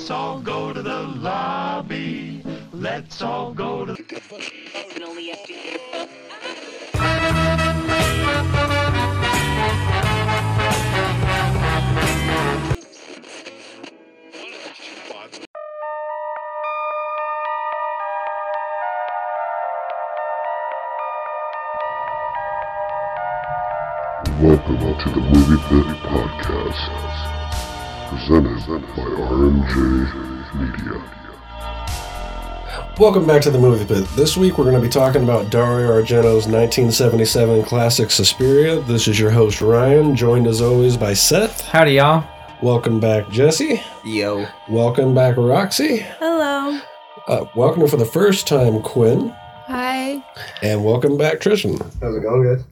Let's all go to the lobby. Let's all go to the... Welcome to the Movie Pit Podcast, presented by RMJ Media. Welcome back to the movie pit. This week we're going to be talking about Dario Argento's 1977 classic Suspiria. This is your host Ryan, joined as always by Seth. Howdy, y'all. Welcome back Jesse. Yo. Welcome back Roxy. Hello. Uh, welcome for the first time Quinn. Hi. And welcome back Tristan. How's it going, guys?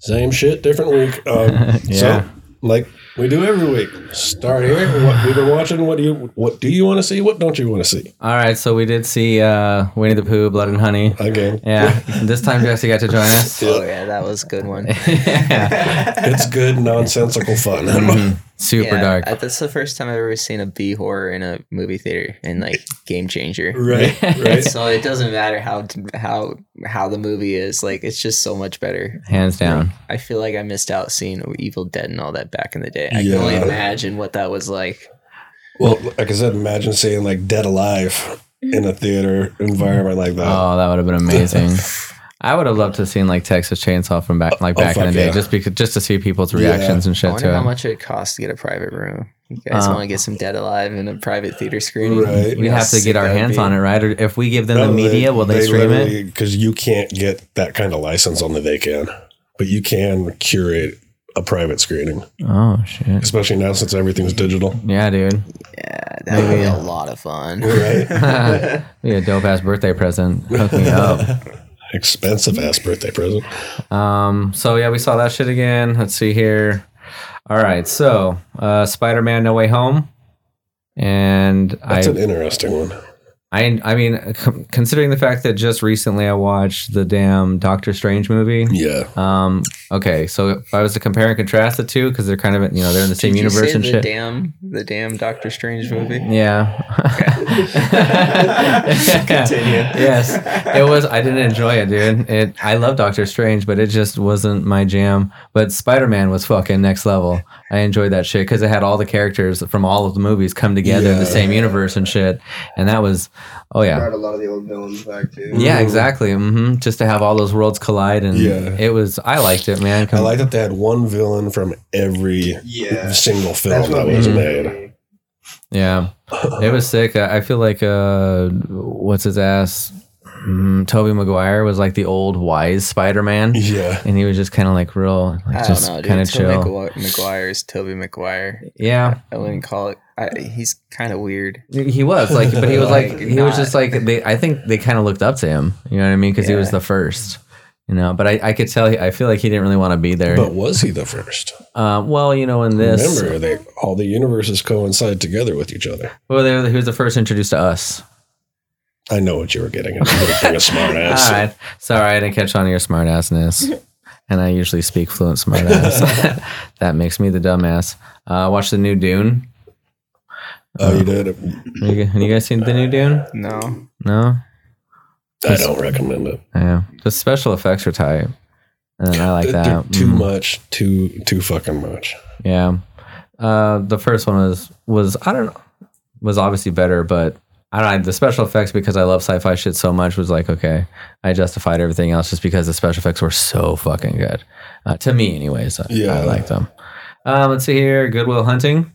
Same shit, different week. Um, Yeah. So, like we do every week, start here. What we've been watching. What do you What do you want to see? What don't you want to see? All right, so we did see uh, Winnie the Pooh, Blood and Honey. Again, Yeah, this time Jesse got to join us. Oh yeah, that was a good one. it's good nonsensical fun. Mhm. Super yeah, dark. That's the first time I've ever seen a B horror in a movie theater and like game changer. right, right. So it doesn't matter how how how the movie is. Like it's just so much better. Hands down. I feel like I missed out seeing Evil Dead and all that back in the day. I Yeah. can only imagine what that was like. Well, like I said, imagine seeing like Dead Alive in a theater environment like that. Oh, that would have been amazing. I would have loved to have seen like Texas Chainsaw from back like Oh, back in the day, yeah. just because just to see people's Yeah. reactions and shit. I shit wonder to how it. much it costs to get a private room. You guys Uh, want to get some Dead Alive in a private theater screening? Right. We You have to get our hands be? on it, right? Or if we give them the media, will they, stream it? Because you can't get that kind of license. Only they can, but you can curate a private screening, Oh shit! especially now since everything's digital. Yeah, dude. Yeah, that would be a lot of fun. Right? Be a dope ass birthday present. Hook me up. Expensive ass birthday present. Um, so yeah, we saw that shit again. Let's see here. All right, so uh, Spider-Man: No Way Home, and That's I, an interesting one. I, I mean, c- considering the fact that just recently I watched the damn Doctor Strange movie. Yeah. Um, okay, so if I was to compare and contrast the two, because they're kind of you know they're in the same Did you universe say and the shit. damn the damn Doctor Strange movie? Yeah. Continue. yes, it was. I didn't enjoy it, dude. It. I love Doctor Strange, but it just wasn't my jam. But Spider Man was fucking next level. I enjoyed that shit because it had all the characters from all of the movies come together in the Yeah. same universe and shit. And that was, oh yeah, Brought a lot of the old villains back too. yeah, exactly. hmm Just to have all those worlds collide and Yeah. it was. I liked it, man. I like that they had one villain from every Yeah. single film That's that what was Mhm. made. Yeah, it was sick. I I feel like uh, what's his ass? Mm, Tobey Maguire was like the old wise Spider Man. Yeah. and he was just kind of like real, like I just don't know, dude. kind of chill. Maguire, Maguire is Tobey Maguire. Yeah, I wouldn't call it. I, he's kind of weird. he was like, but he was like, Like, he was just like they. I think they kind of looked up to him. You know what I mean? Because he was the first. You know, but I, I could tell. He, I feel like he didn't really want to be there. But was he the first? uh, well, you know, in this, Remember, they all the universes coincide together with each other. well, they, he was the first introduced to us. I know what you were getting at. You're being a smart ass. All right, sorry, I didn't catch on to your smart assness. and I usually speak fluent smart ass. that makes me the dumbass. Uh, watch the new Dune. Oh, you did? Have you, have you guys seen the new Dune? No, No. I don't recommend it. Yeah, the special effects are tight, and I like They're that. too Mhm. much, too too fucking much. Yeah, uh, the first one was was I don't know was obviously better, but I don't know the special effects because I love sci-fi shit so much was like okay, I justified everything else just because the special effects were so fucking good uh, to me, anyways. I, Yeah. I liked them. Um, let's see here, Goodwill Hunting.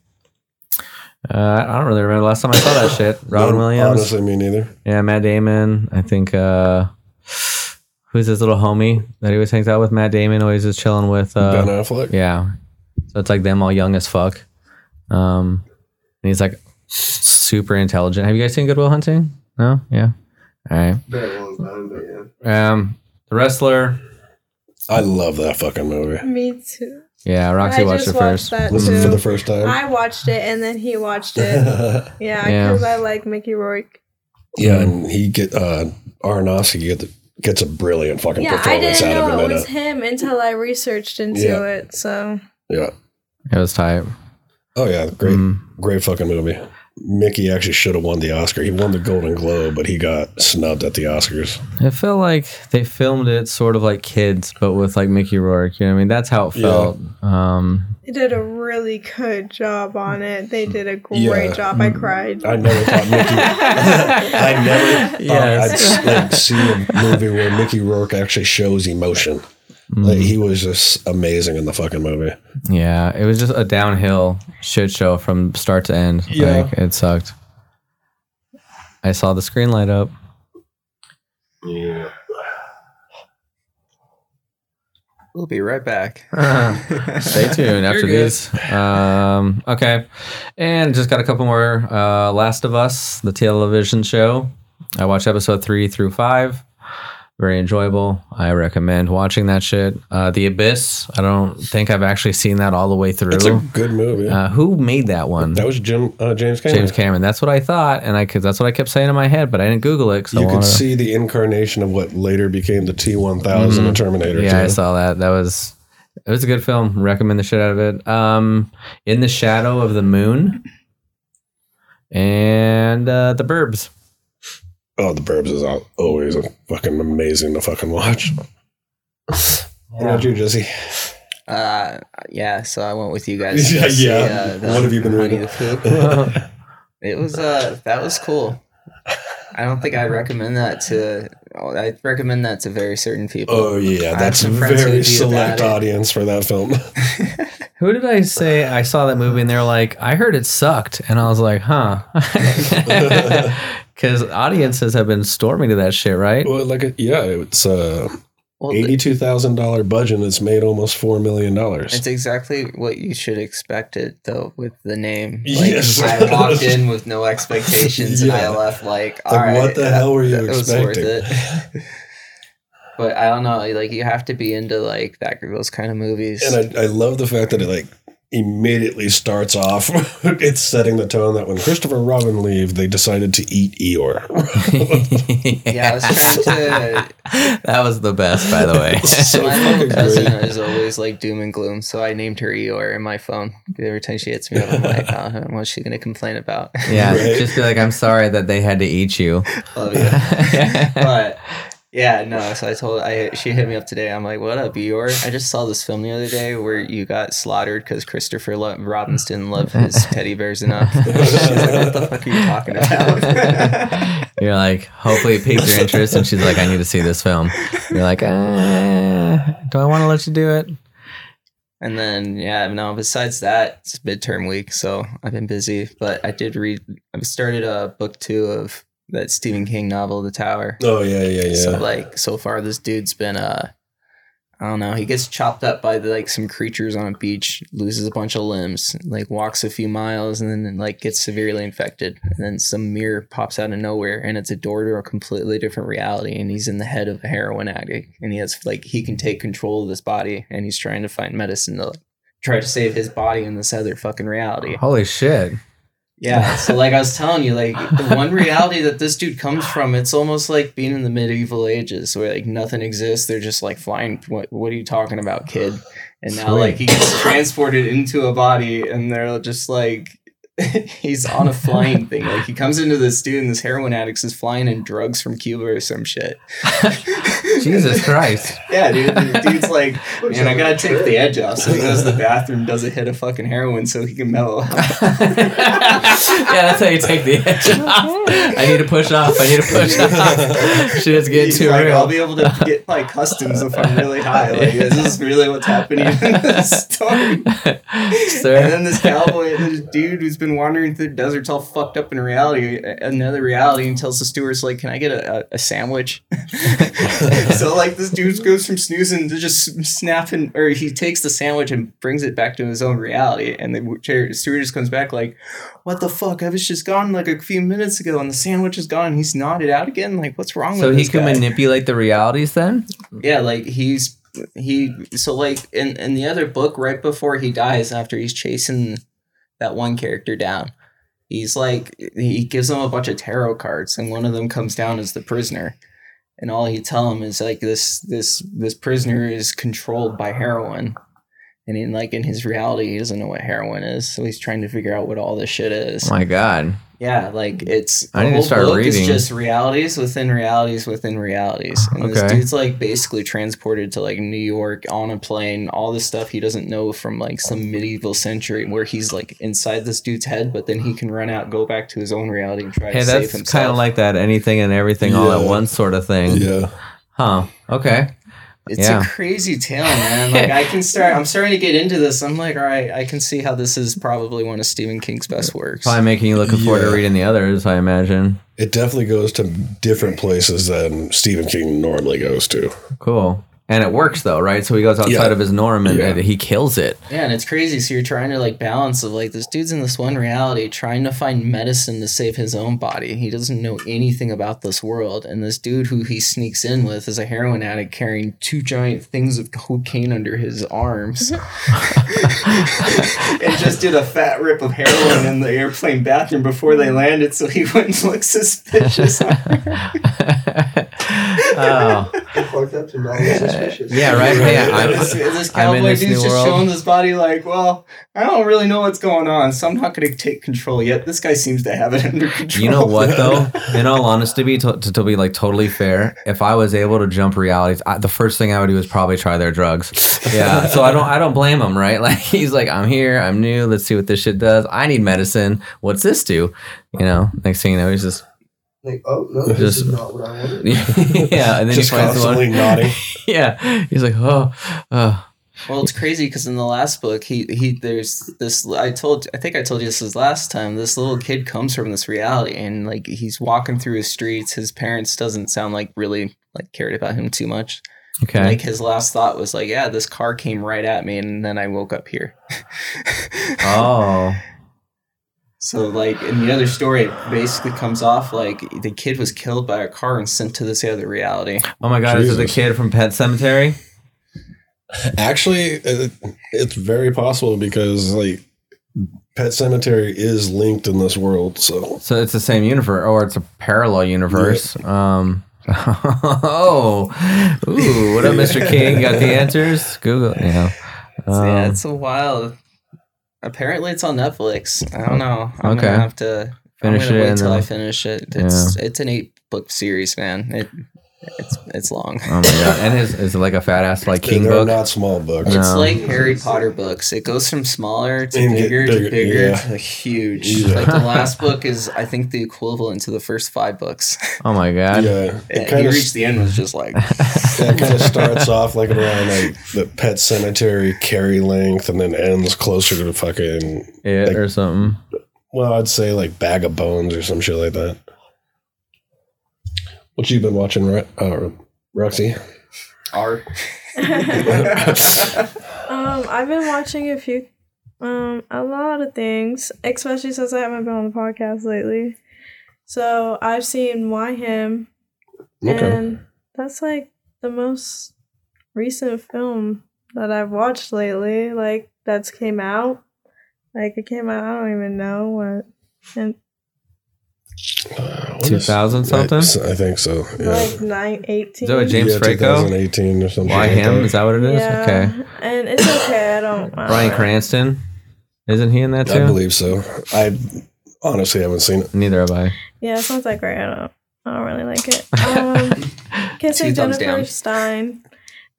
Uh, I don't really remember the last time I saw that shit. Robin No, Williams. Honestly, me neither. Yeah, Matt Damon. I think uh who's his little homie that he always hangs out with? Matt Damon always is chilling with uh ben Affleck. Yeah. So it's like them all young as fuck. Um, and he's like super intelligent. Have you guys seen Goodwill Hunting? No, yeah. All right. Been a long time, but yeah. Um, the wrestler. I love that fucking movie. Me too. Yeah, Roxy I watched it first. watched that too. for the first time. I watched it and then he watched it. Yeah, Yeah. because I like Mickey Rourke. yeah, and he get uh Aronofsky get the, gets a brilliant fucking Yeah, I performance didn't out of know him it in was it. him until I researched into Yeah. it. So Yeah. It was tight. Oh yeah, great, Mm. great fucking movie. Mickey actually should have won the Oscar. He won the Golden Globe, but he got snubbed at the Oscars. It felt like they filmed it sort of like kids, but with like Mickey Rourke. You know what I mean? That's how it Yeah. felt. Um, they did a really good job on it. They did a great Yeah. job. I cried. I never thought Mickey. I never thought Yes. I'd like, see a movie where Mickey Rourke actually shows emotion. Mm. Like he was just amazing in the fucking movie. yeah, it was just a downhill shit show from start to end. Yeah. Like, it sucked. I saw the screen light up. Yeah. We'll be right back. Stay tuned after You're these. Um, okay. And just got a couple more. Uh, Last of Us, the television show. I watched episode three through five. Very enjoyable. I recommend watching that shit. Uh, the Abyss. I don't think I've actually seen that all the way through. It's a good movie. uh, who made that one? that was Jim uh, James Cameron. James Cameron. That's what I thought, and I could. That's what I kept saying in my head, but I didn't Google it. 'cause I You could wanna- see the incarnation of what later became the T one thousand and Terminator. Mm-hmm. Yeah, I saw that. That was it was a good film. Recommend the shit out of it. Um, In the Shadow of the Moon, and uh, The Burbs. Oh, the Burbs is always a fucking amazing to fucking watch. What about you, Jesse? Uh, yeah. So I went with you guys. Yeah, see, yeah. uh, the What have you been reading? the Pooh. It was uh that was cool. I don't think I'd recommend that to. oh, I'd recommend that to very certain people. Oh yeah, that's a some friends who very select about it. audience for that film. Who did I say I saw that movie and they're like, I heard it sucked, and I was like, huh? Because audiences have been storming to that shit, right? well, like, a, yeah, it's a Well, eighty-two thousand dollar budget. and It's made almost four million dollars. It's exactly what you should expect it though with the name. Like, Yes. I walked in with no expectations and I left like, Like, all right, what the hell were you that was worth expecting? it. but I don't know, like you have to be into like that those kind of movies. And I, I love the fact that it like immediately starts off. it's setting the tone that when Christopher Robin leave, they decided to eat Eeyore. yeah, I was trying to. that was the best, by the way. so my fucking cousin great. is always like doom and gloom, so I named her Eeyore in my phone. Every time she hits me up, I'm like, oh, what's she gonna complain about? yeah, Right. just be like, I'm sorry that they had to eat you. Love you. but yeah, no. So I told I she hit me up today. I'm like, "What up, Eeyore? I just saw this film the other day where you got slaughtered because Christopher Lo- Robbins didn't love his teddy bears enough." She's like, "What the fuck are you talking about?" You're like, hopefully it piqued your interest, and she's like, I need to see this film. You're like, uh, do I want to let you do it? and then yeah, no. Besides that, it's midterm week, so I've been busy. But I did read. I've started a book two of that Stephen King novel, The Tower. Oh yeah, yeah, yeah. So like so far, this dude's been uh, I don't know. He gets chopped up by like some creatures on a beach, loses a bunch of limbs, like walks a few miles, and then like gets severely infected. And then some mirror pops out of nowhere, and it's a door to a completely different reality. And he's in the head of a heroin addict, and he has like he can take control of this body, and he's trying to find medicine to like, try to save his body in this other fucking reality. Holy shit. Yeah. So like I was telling you, like the one reality that this dude comes from, it's almost like being in the medieval ages where like nothing exists. They're just like flying. What What are you talking about, kid? And now Sweet. like he gets transported into a body, and they're just like. he's on a flying thing. Like he comes into this dude, and this heroin addict is flying in drugs from Cuba or some shit. Jesus Christ. Yeah, dude. The dude's like, man, I gotta take the edge off. So he goes to the bathroom, does a hit of fucking heroin so he can mellow out. yeah, that's how you take the edge off. I need to push off. I need to push off. Shit's getting He's too like, real. I'll be able to get my customs if I'm really high. Like, this is really what's happening in this story? Sir. And then this cowboy, this dude who's been been wandering through the deserts all fucked up in reality, another reality, and tells the stewards like, "Can I get a, a, sandwich?" so like this dude goes from snoozing to just snapping, or he takes the sandwich and brings it back to his own reality, and the steward just comes back like, "What the fuck? I was just gone like a few minutes ago, and the sandwich is gone." He's nodded out again. Like, what's wrong So with he can guy? manipulate the realities then? Yeah, like he's he so like in in the other book right before he dies after he's chasing that one character down. He's like he gives them a bunch of tarot cards and one of them comes down as the prisoner. And all he tell him is like this this this prisoner is controlled by heroin. And in like in his reality he doesn't know what heroin is, so he's trying to figure out what all this shit is. Oh my god. Yeah, mm. like it's I the need to whole start book reading. is just realities within realities within realities. And this dude's like basically transported to like New York on a plane, all this stuff he doesn't know from like some medieval century where he's like inside this dude's head, but then he can run out, go back to his own reality and try Hey, to save that's kind of like that anything and everything all at once sort of thing. Yeah. Huh. Okay. It's yeah. a crazy tale, man. Like I can start I'm starting to get into this. I'm like, all right, I can see how this is probably one of Stephen King's best works. Probably making you looking forward to Yeah. reading the others, I imagine. It definitely goes to different places than Stephen King normally goes to. Cool. And it works though, right? So he goes outside Yeah. of his norm and, Yeah. and he kills it. Yeah, and it's crazy. So you're trying to like balance of like this dude's in this one reality trying to find medicine to save his own body. He doesn't know anything about this world. And this dude who he sneaks in with is a heroin addict carrying two giant things of cocaine under his arms. and just did a fat rip of heroin in the airplane bathroom before they landed so he wouldn't look suspicious. oh, fucked up to not look suspicious. yeah, right. Hey, I'm, this, this I'm in cowboy this dude's new just world. showing his body like, well, I don't really know what's going on, so I'm not going to take control yet. This guy seems to have it under control. You know what though? In all honesty, to be to, to be like totally fair, if I was able to jump realities, I, the first thing I would do is probably try their drugs. Yeah, so I don't I don't blame him, right? Like he's like, I'm here, I'm new. Let's see what this shit does. I need medicine. What's this do? You know, next thing you know, he's just Like, oh no, this Just- is not what I wanted. yeah, and then Just he finds the constantly one. nodding. Yeah, he's like, oh, oh. Well, it's crazy because in the last book, he he there's this. I told, I think I told you this was last time. This little kid comes from this reality, and like he's walking through his streets. His parents doesn't sound like really like cared about him too much. okay. Like his last thought was like, "Yeah, this car came right at me, and then I woke up here." oh, So like in the other story, it basically comes off like the kid was killed by a car and sent to this other reality. oh my God! Is it the kid from Pet Sematary? Actually, it, it's very possible because like Pet Sematary is linked in this world. So So it's the same universe, or it's a parallel universe. Um. oh, ooh! What up, Mr. King? Got the answers? Google. Yeah. So, yeah, Um, it's a wild. Apparently, it's on Netflix. I don't know. I'm Okay. gonna have to Finish I'm gonna it Wait I finish it. It's it's an eight book series, man. It it's it's long. oh my god! And is is it like a fat ass like King they're book? not small books. It's No. like Harry Potter books. It goes from smaller to And get bigger to bigger, bigger yeah. to huge. Yeah. Like the last book is, I think, the equivalent to the first five books. Oh my god! Yeah, it he kind of reached the end was just like, it kind of starts off like around like the Pet Sematary Carrie length, and then ends closer to the fucking It like- or something. well, I'd say like Bag of Bones or some shit like that. What you been watching, Ro- uh, Roxy? art. Um, I've been watching a few, um, a lot of things, especially since I haven't been on the podcast lately. So I've seen Why Him, Okay. and that's like the most recent film that I've watched lately. Like that's came out. Like it came out. I don't even know what. And Uh, what is- something. I, I think so. Yeah. like nine eighteen. Is that what James yeah, Franco? 2018 or something. Why like him? that. Is that what it is? Yeah, Okay. and it's okay. I don't. I don't Bryan. Cranston, isn't he in that too? I believe so. I honestly haven't seen it. Neither have I. Yeah, it's not that great. I don't. I don't really like it. Um, can say Jennifer down. Stein.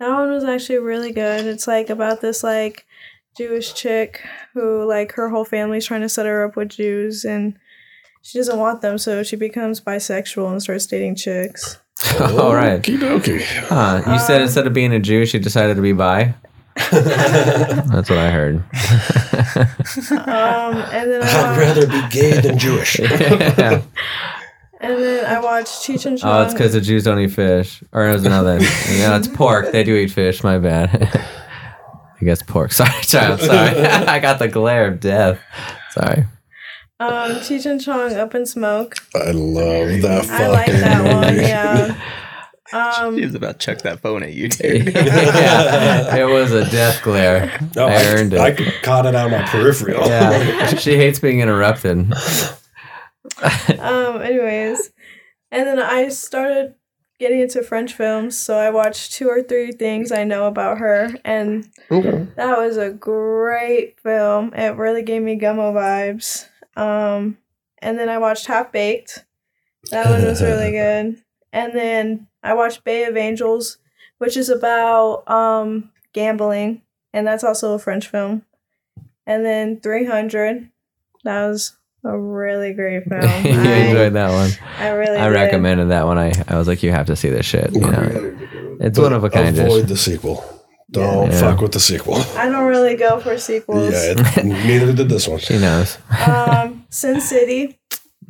That one was actually really good. It's like about this like Jewish chick who like her whole family's trying to set her up with Jews and she doesn't want them, so she becomes bisexual and starts dating chicks. All right. Okie dokie. Huh. You said Um, instead of being a Jew, she decided to be bi. That's what I heard. Um, and then I I'd watched, rather be gay than Jewish. yeah. and then I watched Cheech and Chong. Oh, it's because the Jews don't eat fish. Or it was another. yeah, it's pork. They do eat fish. My bad. I guess pork. Sorry, child. Sorry. I got the glare of death. Sorry. Um, Cheech and Chong Up in Smoke. I love that fucking I like that one. Yeah. Um, He was about to chuck that phone at you, dude. yeah, it was a death glare. No, I earned it. I caught it on my peripheral. yeah, she hates being interrupted. um anyways and then i started getting into french films so i watched two or three things i know about her and Okay. that was a great film it really gave me gummo vibes um and then i watched half baked that one was really good and then i watched bay of angels which is about um gambling and that's also a french film and then 300 that was a really great film you I- enjoyed that one. I really I did. recommended that one. I, I was like, you have to see this shit. You know, it's one of a kind. Avoid dish. the sequel. Don't Yeah. fuck with the sequel. I don't really go for sequels. Yeah, it, neither did this one. She knows. um, Sin City.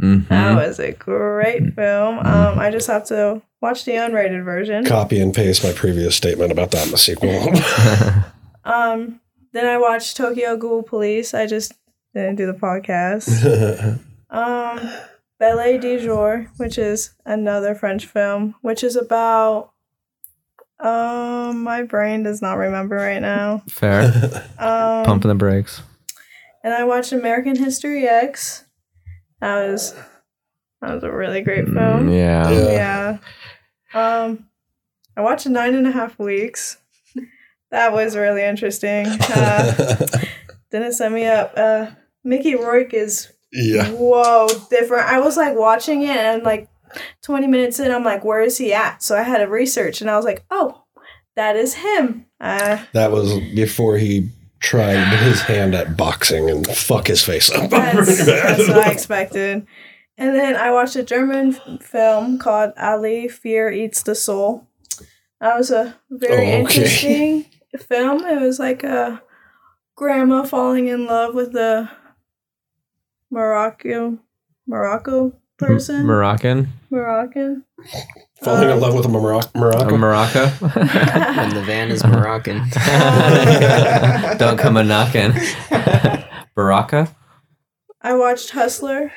Mhm. That was a great film. Um, I just have to watch the unrated version. Copy and paste my previous statement about that in the sequel. Um, then I watched Tokyo Gore Police. I just didn't do the podcast. Um, Belle de Jour, which is another French film, which is about. Um, my brain does not remember right now. Fair. Um, Pumping the brakes. and I watched American History X. That was that was a really great film. Mm, yeah. Yeah. Yeah. Um, I watched Nine and a Half Weeks. That was really interesting. Uh, didn't set me up. Uh, Mickey Rourke is yeah. whoa different. I was like watching it and like 20 minutes in, I'm like, where is he at? So I had to research and I was like, oh, that is him. Uh, That was before he tried his hand at boxing and fuck his face up. That's, that's what I expected. And then I watched a German film called Ali Fear Eats the Soul. That was a very Oh, okay. interesting film. It was like a grandma falling in love with a Morocco Morocco person. Moroccan. Moroccan. Falling in Um, love with a Moroc- Uh, Morocco. Morocco. and the van is Moroccan. Don't come a knocking. Baraka. I watched Hustler.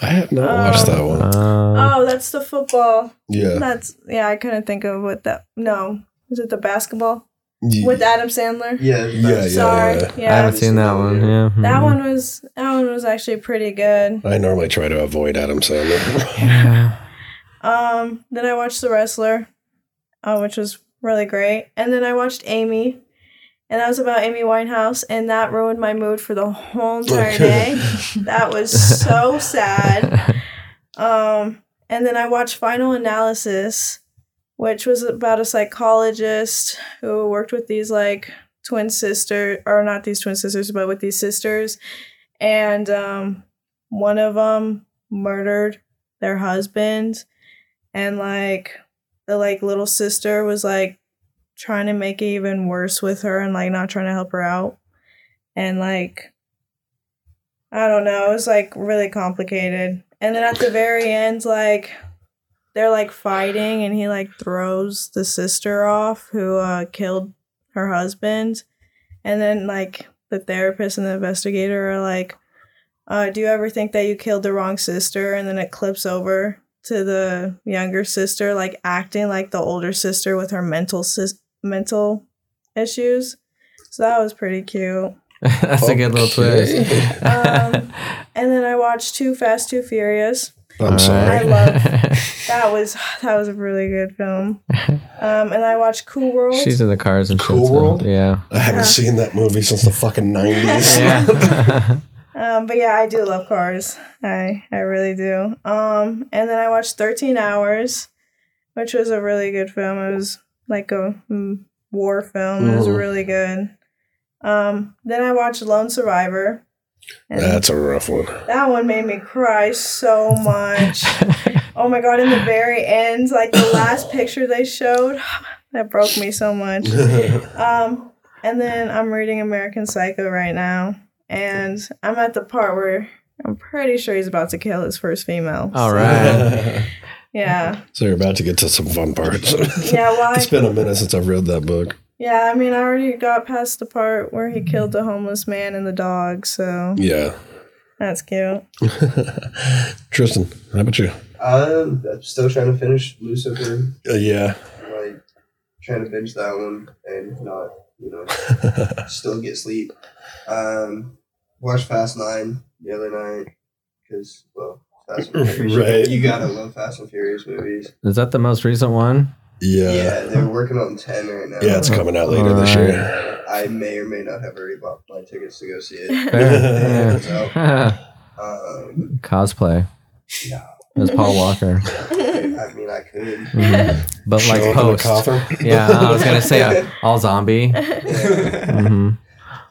I have not watched that one. Uh, Oh, that's the football. Yeah. That's yeah. I couldn't think of what that. No, is it the basketball Ye- with Adam Sandler? Yeah, Yeah, yeah, Sorry. yeah. Yeah. I haven't seen that one. Yeah. That Mhm. one was that one was actually pretty good. I normally try to avoid Adam Sandler. Yeah. Um, then I watched The Wrestler, uh, which was really great, and then I watched Amy, and that was about Amy Winehouse, and that ruined my mood for the whole entire day. that was so sad. Um, and then I watched Final Analysis, which was about a psychologist who worked with these like twin sister or not these twin sisters, but with these sisters, and um, one of them murdered their husband, and like the like little sister was like trying to make it even worse with her and like not trying to help her out, and like I don't know, it was like really complicated. And then at the very end, like they're like fighting and he like throws the sister off who uh killed her husband. And then like the therapist and the investigator are like, uh, do you ever think that you killed the wrong sister? And then it clips over to the younger sister, like acting like the older sister with her mental sis- mental issues. So that was pretty cute. That's a good little twist. Um, And then I watched Too Fast, Too Furious. I'm sorry. I love that was that was a really good film. Um, and I watched Cool World. She's in the cars and. Cool so- World? Yeah. I haven't Yeah. seen that movie since the fucking 90s. Yeah. Um, but yeah, I do love cars. I I really do. Um, and then I watched Thirteen Hours, which was a really good film. It was like a mm, war film. It was Mhm. really good. Um, then I watched Lone Survivor. And That's a rough one. that one made me cry so much. Oh my god! In the very end, like the last picture they showed, that broke me so much. Um, and then I'm reading American Psycho right now, and I'm at the part where I'm pretty sure he's about to kill his first female. All So, right. Yeah. so you're about to get to some fun parts. Yeah. Well, it's I, been a minute since I've read that book. yeah. I mean, I already got past the part where he killed the homeless man and the dog, so Yeah. that's cute. Tristan, how about you? Um, I'm still trying to finish Lucifer. Uh, yeah. Like trying to binge that one and not, you know, still get sleep. Um, watched Fast Nine the other night because well, Fast and Furious. Right. You gotta love Fast and Furious movies. Is that the most recent one? yeah. Yeah, they're working on ten right now. Yeah, it's coming out later this Alright. year. I may or may not have already bought my tickets to go see it. Fair. It's Um, Cosplay yeah, as Paul Walker, I mean, I could. Mhm. but Show like up in a post. coffin. Yeah, I was gonna say uh, all zombie. Yeah. hmm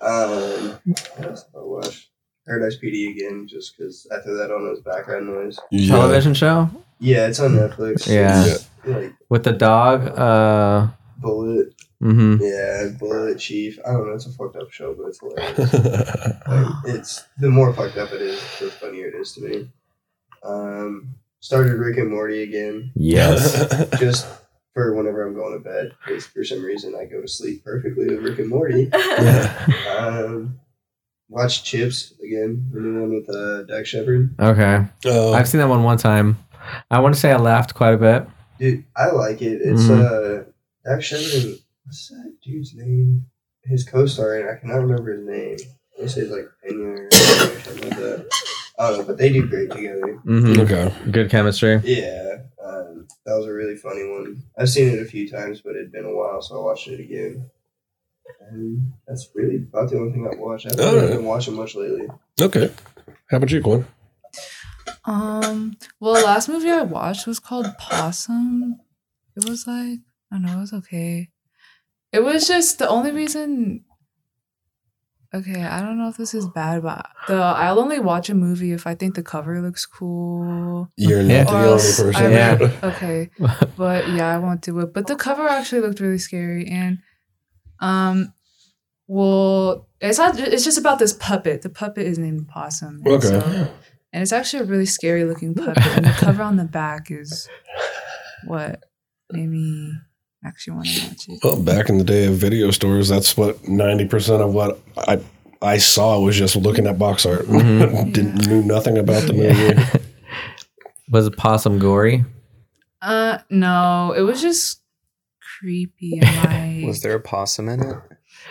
Um, what I watched? Paradise PD again, just because I threw that on as background noise. Yeah. Television show Yeah, it's on Netflix. Yeah. It's like with the dog. Uh, Bullet. hmm Yeah, Bullet Chief. I don't know. It's a fucked up show, but it's hilarious. Like, it's the more fucked up it is, the funnier it is to me. Um, started Rick and Morty again, Yes. just for whenever I'm going to bed, because for some reason I go to sleep perfectly with Rick and Morty. Um, watched Chips again, the new one with uh, Dax Shepard. Okay, Oh, I've seen that one one time. I want to say I laughed quite a bit. Dude, I like it. It's Mhm. uh Dax Shepard and what's that dude's name? His co-star, and I cannot remember his name. They say it's like Pena or something like that. I don't know, but they do great together. hmm okay. Good chemistry. Yeah, um, that was a really funny one. I've seen it a few times, but it'd been a while, so I watched it again. And that's really about the only thing I've watched. I haven't really Alright. been watching much lately. Okay. How about you, Quinn? Um. Well, the last movie I watched was called Possum. It was like I don't know. It was okay. It was just the only reason. Okay, I don't know if this is bad, but the I'll only watch a movie if I think the cover looks cool. You're Yeah. not the only person. I Yeah. would- okay, but yeah, I won't do it. But the cover actually looked really scary, and um, well, it's not. It's just about this puppet. The puppet is named Possum. and Okay. so- and it's actually a really scary looking puppet. and the cover on the back is what made me actually want to watch it. Well, back in the day of video stores, that's what ninety percent of what I I saw was just looking at box art. Mhm. Didn't knew nothing about the movie. Was it possum gory? Uh, no, it was just creepy. Like, Was there a possum in it?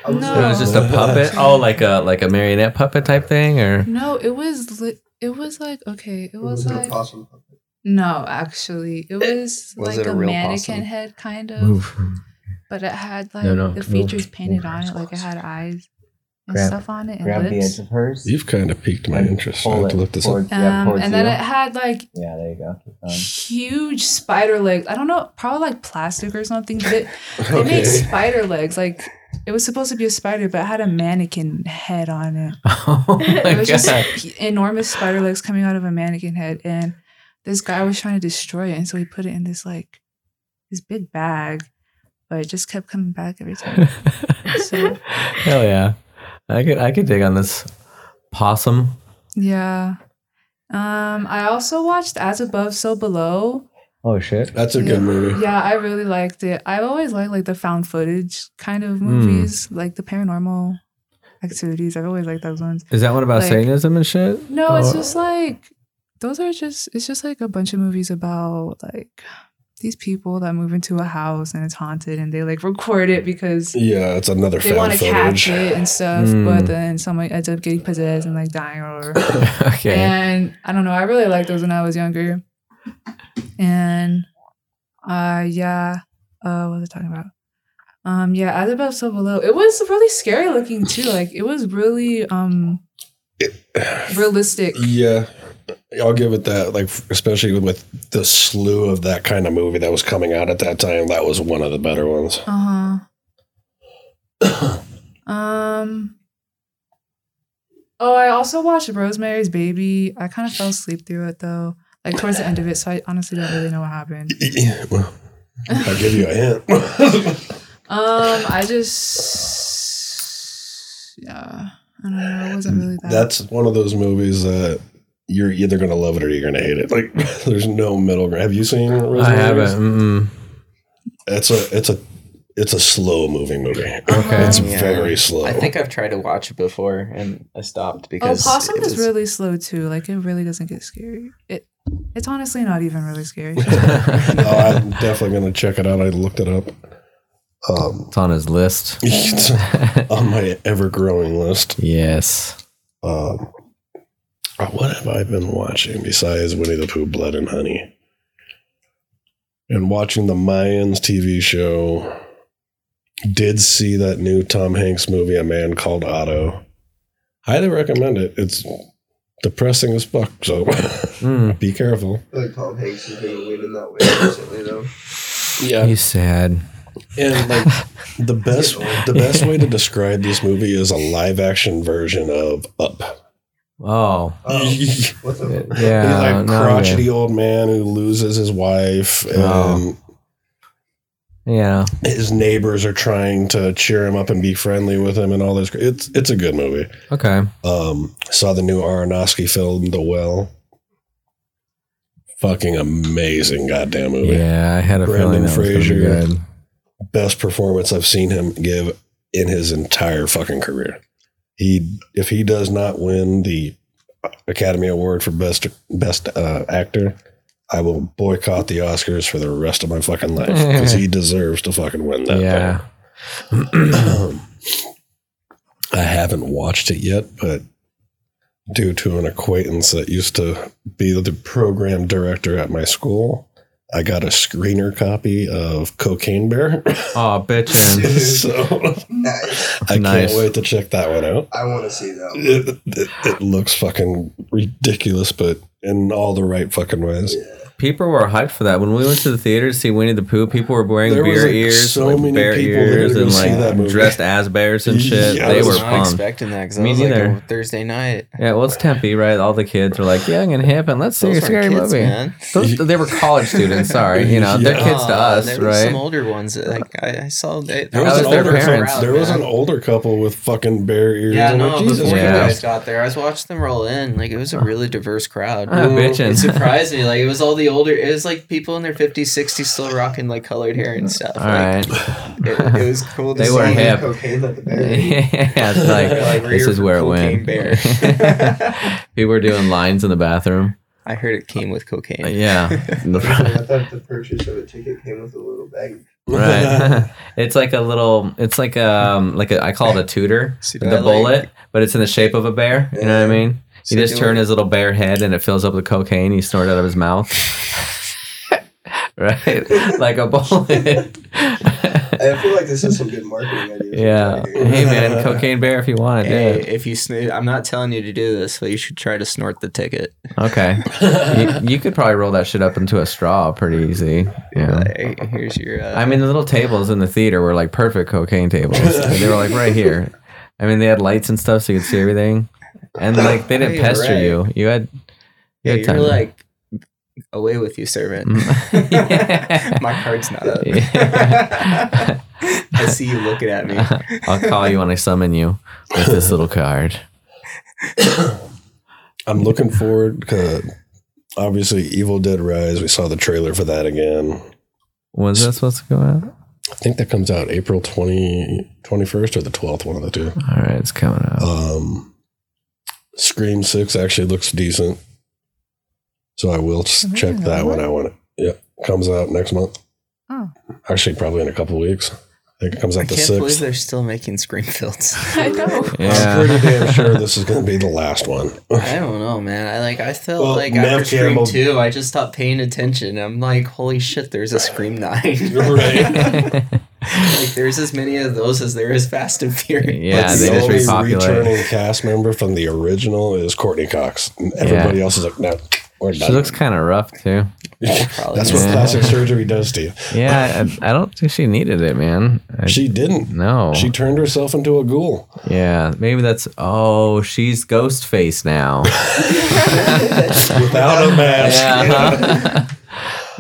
No. It was just a puppet. Oh, like a like a marionette puppet type thing, or No, it was. Li- it was like okay. It It was was an like opossum puppet. No, actually, it was, Was like it a a, real mannequin possum? head kind of, Move. but it had like No, no, the move. features painted Move. on it, like it had eyes and Grab- stuff on it and grab the lips. edge of hers. You've kind of piqued my interest. I have to look this up. towards- yeah, Um, towards and then you. it had like Yeah, there you go. Huge spider legs. I don't know, probably like plastic or something. But it, they made spider legs. Like it was supposed to be a spider, but it had a mannequin head on it. Oh my it was just god! enormous spider legs coming out of a mannequin head and this guy was trying to destroy it and so he put it in this like this big bag but it just kept coming back every time So- Hell yeah! I could I could dig on this possum. yeah um i also watched as above so below Oh shit! That's a Yeah. good movie. yeah i really liked it I've always liked like the found footage kind of movies like the paranormal activities i've always liked those ones Is that one about Like- Satanism and shit? No, it's Oh. just like those are just it's just like a bunch of movies about like these people that move into a house and it's haunted and they like record it because Yeah, it's another they want to catch it and stuff, Mm. but then someone ends up getting possessed and like dying or okay. and I don't know, I really liked those when I was younger. And uh yeah, uh what was I talking about? Um yeah, as above so below. It was really scary looking too. Like it was really um realistic. Yeah, I'll give it that. Like, especially with the slew of that kind of movie that was coming out at that time, that was one of the better ones. Uh huh. um. Oh, I also watched Rosemary's Baby. I kind of fell asleep through it though, like towards the end of it. So I honestly don't really know what happened. Yeah, well, I'll give you a hint. Um, I just yeah, I don't know. It wasn't really that. That's one of those movies that you're either gonna love it or you're gonna hate it. Like there's no middle ground. Have you seen? I haven't. Mm-mm. It's a it's a it's a slow moving movie. Okay. It's Yeah. very slow. I think I've tried to watch it before and I stopped because. oh, because possum is was- really slow too. Like it really doesn't get scary. It it's honestly not even really scary. oh, I'm definitely gonna check it out. I looked it up. Um, It's on his list. it's on my ever growing list. yes. Um, what have I been watching besides Winnie the Pooh, Blood and Honey? And watching the Mayans TV show. Did see that new Tom Hanks movie, A Man Called Otto. Highly recommend it. It's depressing as fuck, so Mm. be careful. I like Tom Hanks has been winning that way recently, though. Yeah, He's sad. and like the best the best way to describe this movie is a live action version of Up. Oh. Oh. Yeah. He's like crotchety old man who loses his wife, and Oh. Yeah. his neighbors are trying to cheer him up and be friendly with him, and all this. It's it's a good movie. Okay. Um, saw the new Aronofsky film, The Whale. Fucking amazing, goddamn movie. Yeah, I had a Brendan feeling that was Fraser. good. Best performance I've seen him give in his entire fucking career. He if he does not win the Academy Award for best best uh, actor, I will boycott the Oscars for the rest of my fucking life because he deserves to fucking win that. Yeah. I haven't watched it yet, but due to an acquaintance that used to be the program director at my school, I got a screener copy of Cocaine Bear. Oh, bitchin'. so Nice. I Nice. can't wait to check that one out. I want to see that. One. It, it, it looks fucking ridiculous, but in all the right fucking ways. People were hyped for that. When we went to the theater to see Winnie the Pooh, people were wearing There was, bear like, ears, so like many bear people ears, and see that like dressed as bears and shit. Yeah, they I were not pumped. expecting that because Me I was like neither. a Thursday night. Yeah, well, it's Tempe, right? All the kids are like young and hip, and let's see Those a scary kids, movie. man. Those, they were college students. Sorry, you know they're kids to us, there was Some older ones. Like I, I saw. They, There That was, was an their older parents. couple, there was an older couple with fucking bear ears. Yeah, I'm no, like, Jesus before Yeah. you guys got there, I was watching them roll in. Like it was a really diverse crowd. Ah. It surprised me. Like it was all the older. It was like people in their fifties, sixties, still rocking like colored hair and stuff. All like, right. it, it was cool to They see. were Seeing hip. Cocaine at the bear. yeah, it's like, Like, this is where it went. People were doing lines in the bathroom. I heard it came with cocaine. Yeah, I thought the purchase of a ticket came with a little bag. right. it's like a little. It's like um like a, I call it a tutor, See, the I like- bullet, but it's in the shape of a bear. You know what I mean? So You just turned his little bare head and it fills up with cocaine. he snort it out of his mouth. right? Like a bullet. I feel like this is some good marketing ideas. yeah. Hey man, cocaine bear if you want Hey, it. if you snoo, I'm not telling you to do this, but you should try to snort the ticket. Okay. you, you could probably roll that shit up into a straw pretty easy. Yeah. Like, here's your. Uh, I mean, the little tables in the theater were like perfect cocaine tables. they were like right here. I mean, they had lights and stuff so you could see everything. And like they didn't You're pester right. you. You had yeah, you you're had time. like away with you, servant. Mm. My card's not up. Yeah. I see you looking at me. I'll call you when I summon you with this little card. I'm looking forward to obviously Evil Dead Rise. We saw the trailer for that again. When's that supposed to go out? I think that comes out April 20, 21st or the 12th, one of the two. All right, it's coming out. Um, Scream 6 actually looks decent. So I will s- Really? check that one I when it yep, comes out next month. Oh. Actually, probably in a couple weeks. I think it comes I out the can't believe 6th. they're still making Scream films. I know. I'm pretty damn sure this is going to be the last one. I don't know, man. I like. I felt Well, like Nev after Scream Campbell- Two, I just stopped paying attention. I'm like, holy shit! There's a Scream Nine. right. like, there's as many of those as there is Fast and Furious. yeah, But they the only repopulate. returning cast member from the original is Courteney Cox. And Everybody else is like, no, we're done. She looks kind of rough too. Probably That's what Yeah. plastic surgery does to you. Yeah, I, I don't think she needed it, man. I, She didn't. no. She turned herself into a ghoul. yeah, maybe that's. Oh, she's ghost face now. Without a mask. yeah. Uh-huh.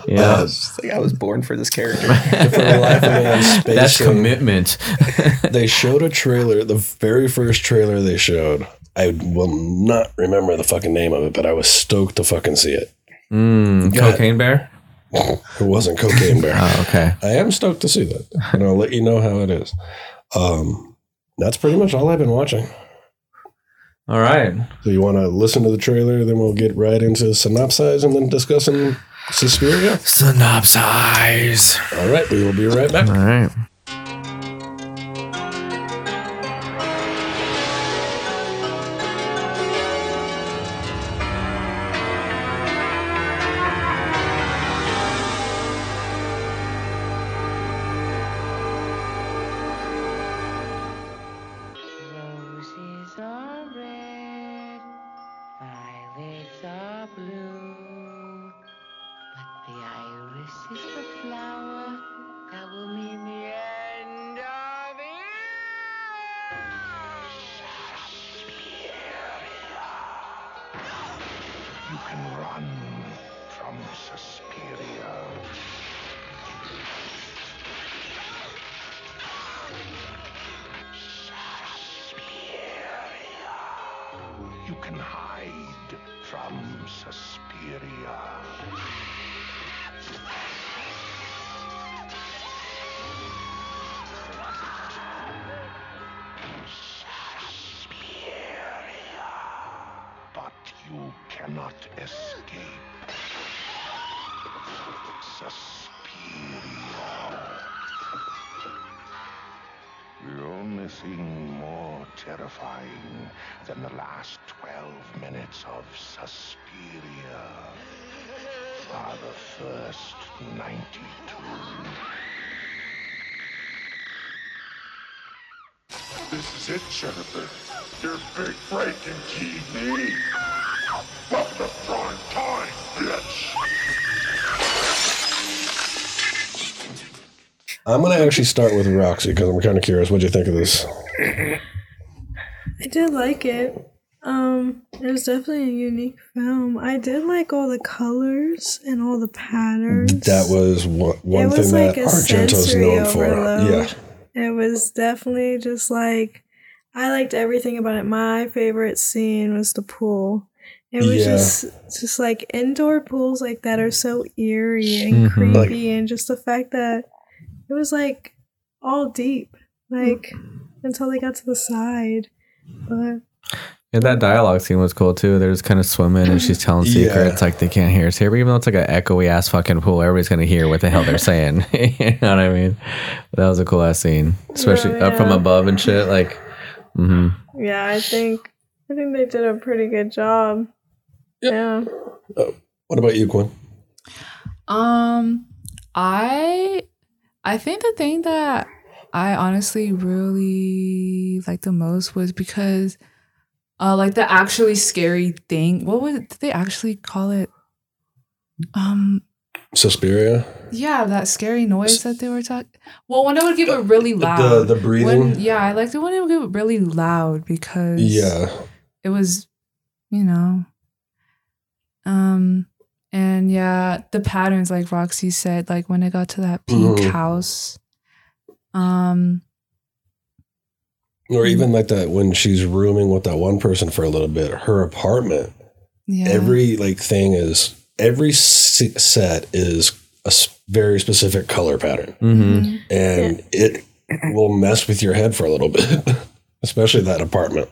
Huh? Yeah. It's just like I was born for this character. For life of me, I'm. That's commitment. they showed a trailer, the very first trailer they showed. I will not remember the fucking name of it, but I was stoked to fucking see it. mm, cocaine bear. It wasn't Cocaine Bear. Oh, okay. I am stoked to see that, and I'll let you know how it is. Um, that's pretty much all I've been watching. All right. So you want to listen to the trailer, then we'll get right into synopsize and then discussing Suspiria. Synopsize. All right, we will be right back. All right. Than the last 12 minutes of Suspiria are the first 92. This is it, Jennifer. Your big breaking TV. Welcome to prime time, bitch. I'm going to actually start with Roxie because I'm kind of curious. What do you think of this? I did like it. Um, it was definitely a unique film. I did like all the colors and all the patterns. That was one, one it thing was like that Argento's known for. Yeah. It was definitely just like I liked everything about it. My favorite scene was the pool. It was Yeah. just just like indoor pools like that are so eerie and Mhm. creepy and just the fact that it was like all deep. Like until they got to the side. But Yeah, that dialogue scene was cool too. They're just kind of swimming and she's telling Yeah. secrets like they can't hear us here. But even though it's like an echoey ass fucking pool, everybody's gonna hear what the hell they're saying. you know what I mean? That was a cool ass scene, especially Yeah, up from above and shit. Like, hmm yeah, I think I think they did a pretty good job. Yeah. What about you, Quinn? Um, I I think the thing that I honestly really liked the most was because uh like the actually scary thing. What was did they actually call it? Um Suspiria? yeah, that scary noise that they were talking. Well, when it would get it really loud. The, the breathing? when yeah, I liked it when it would get really loud because yeah. it was you know um and yeah the patterns like Roxie said like when it got to that pink Mhm. house um Or even like that when she's rooming with that one person for a little bit, her apartment, yeah every like thing is, every set is a very specific color pattern. hmm Mhm. And it will mess with your head for a little bit, especially that apartment.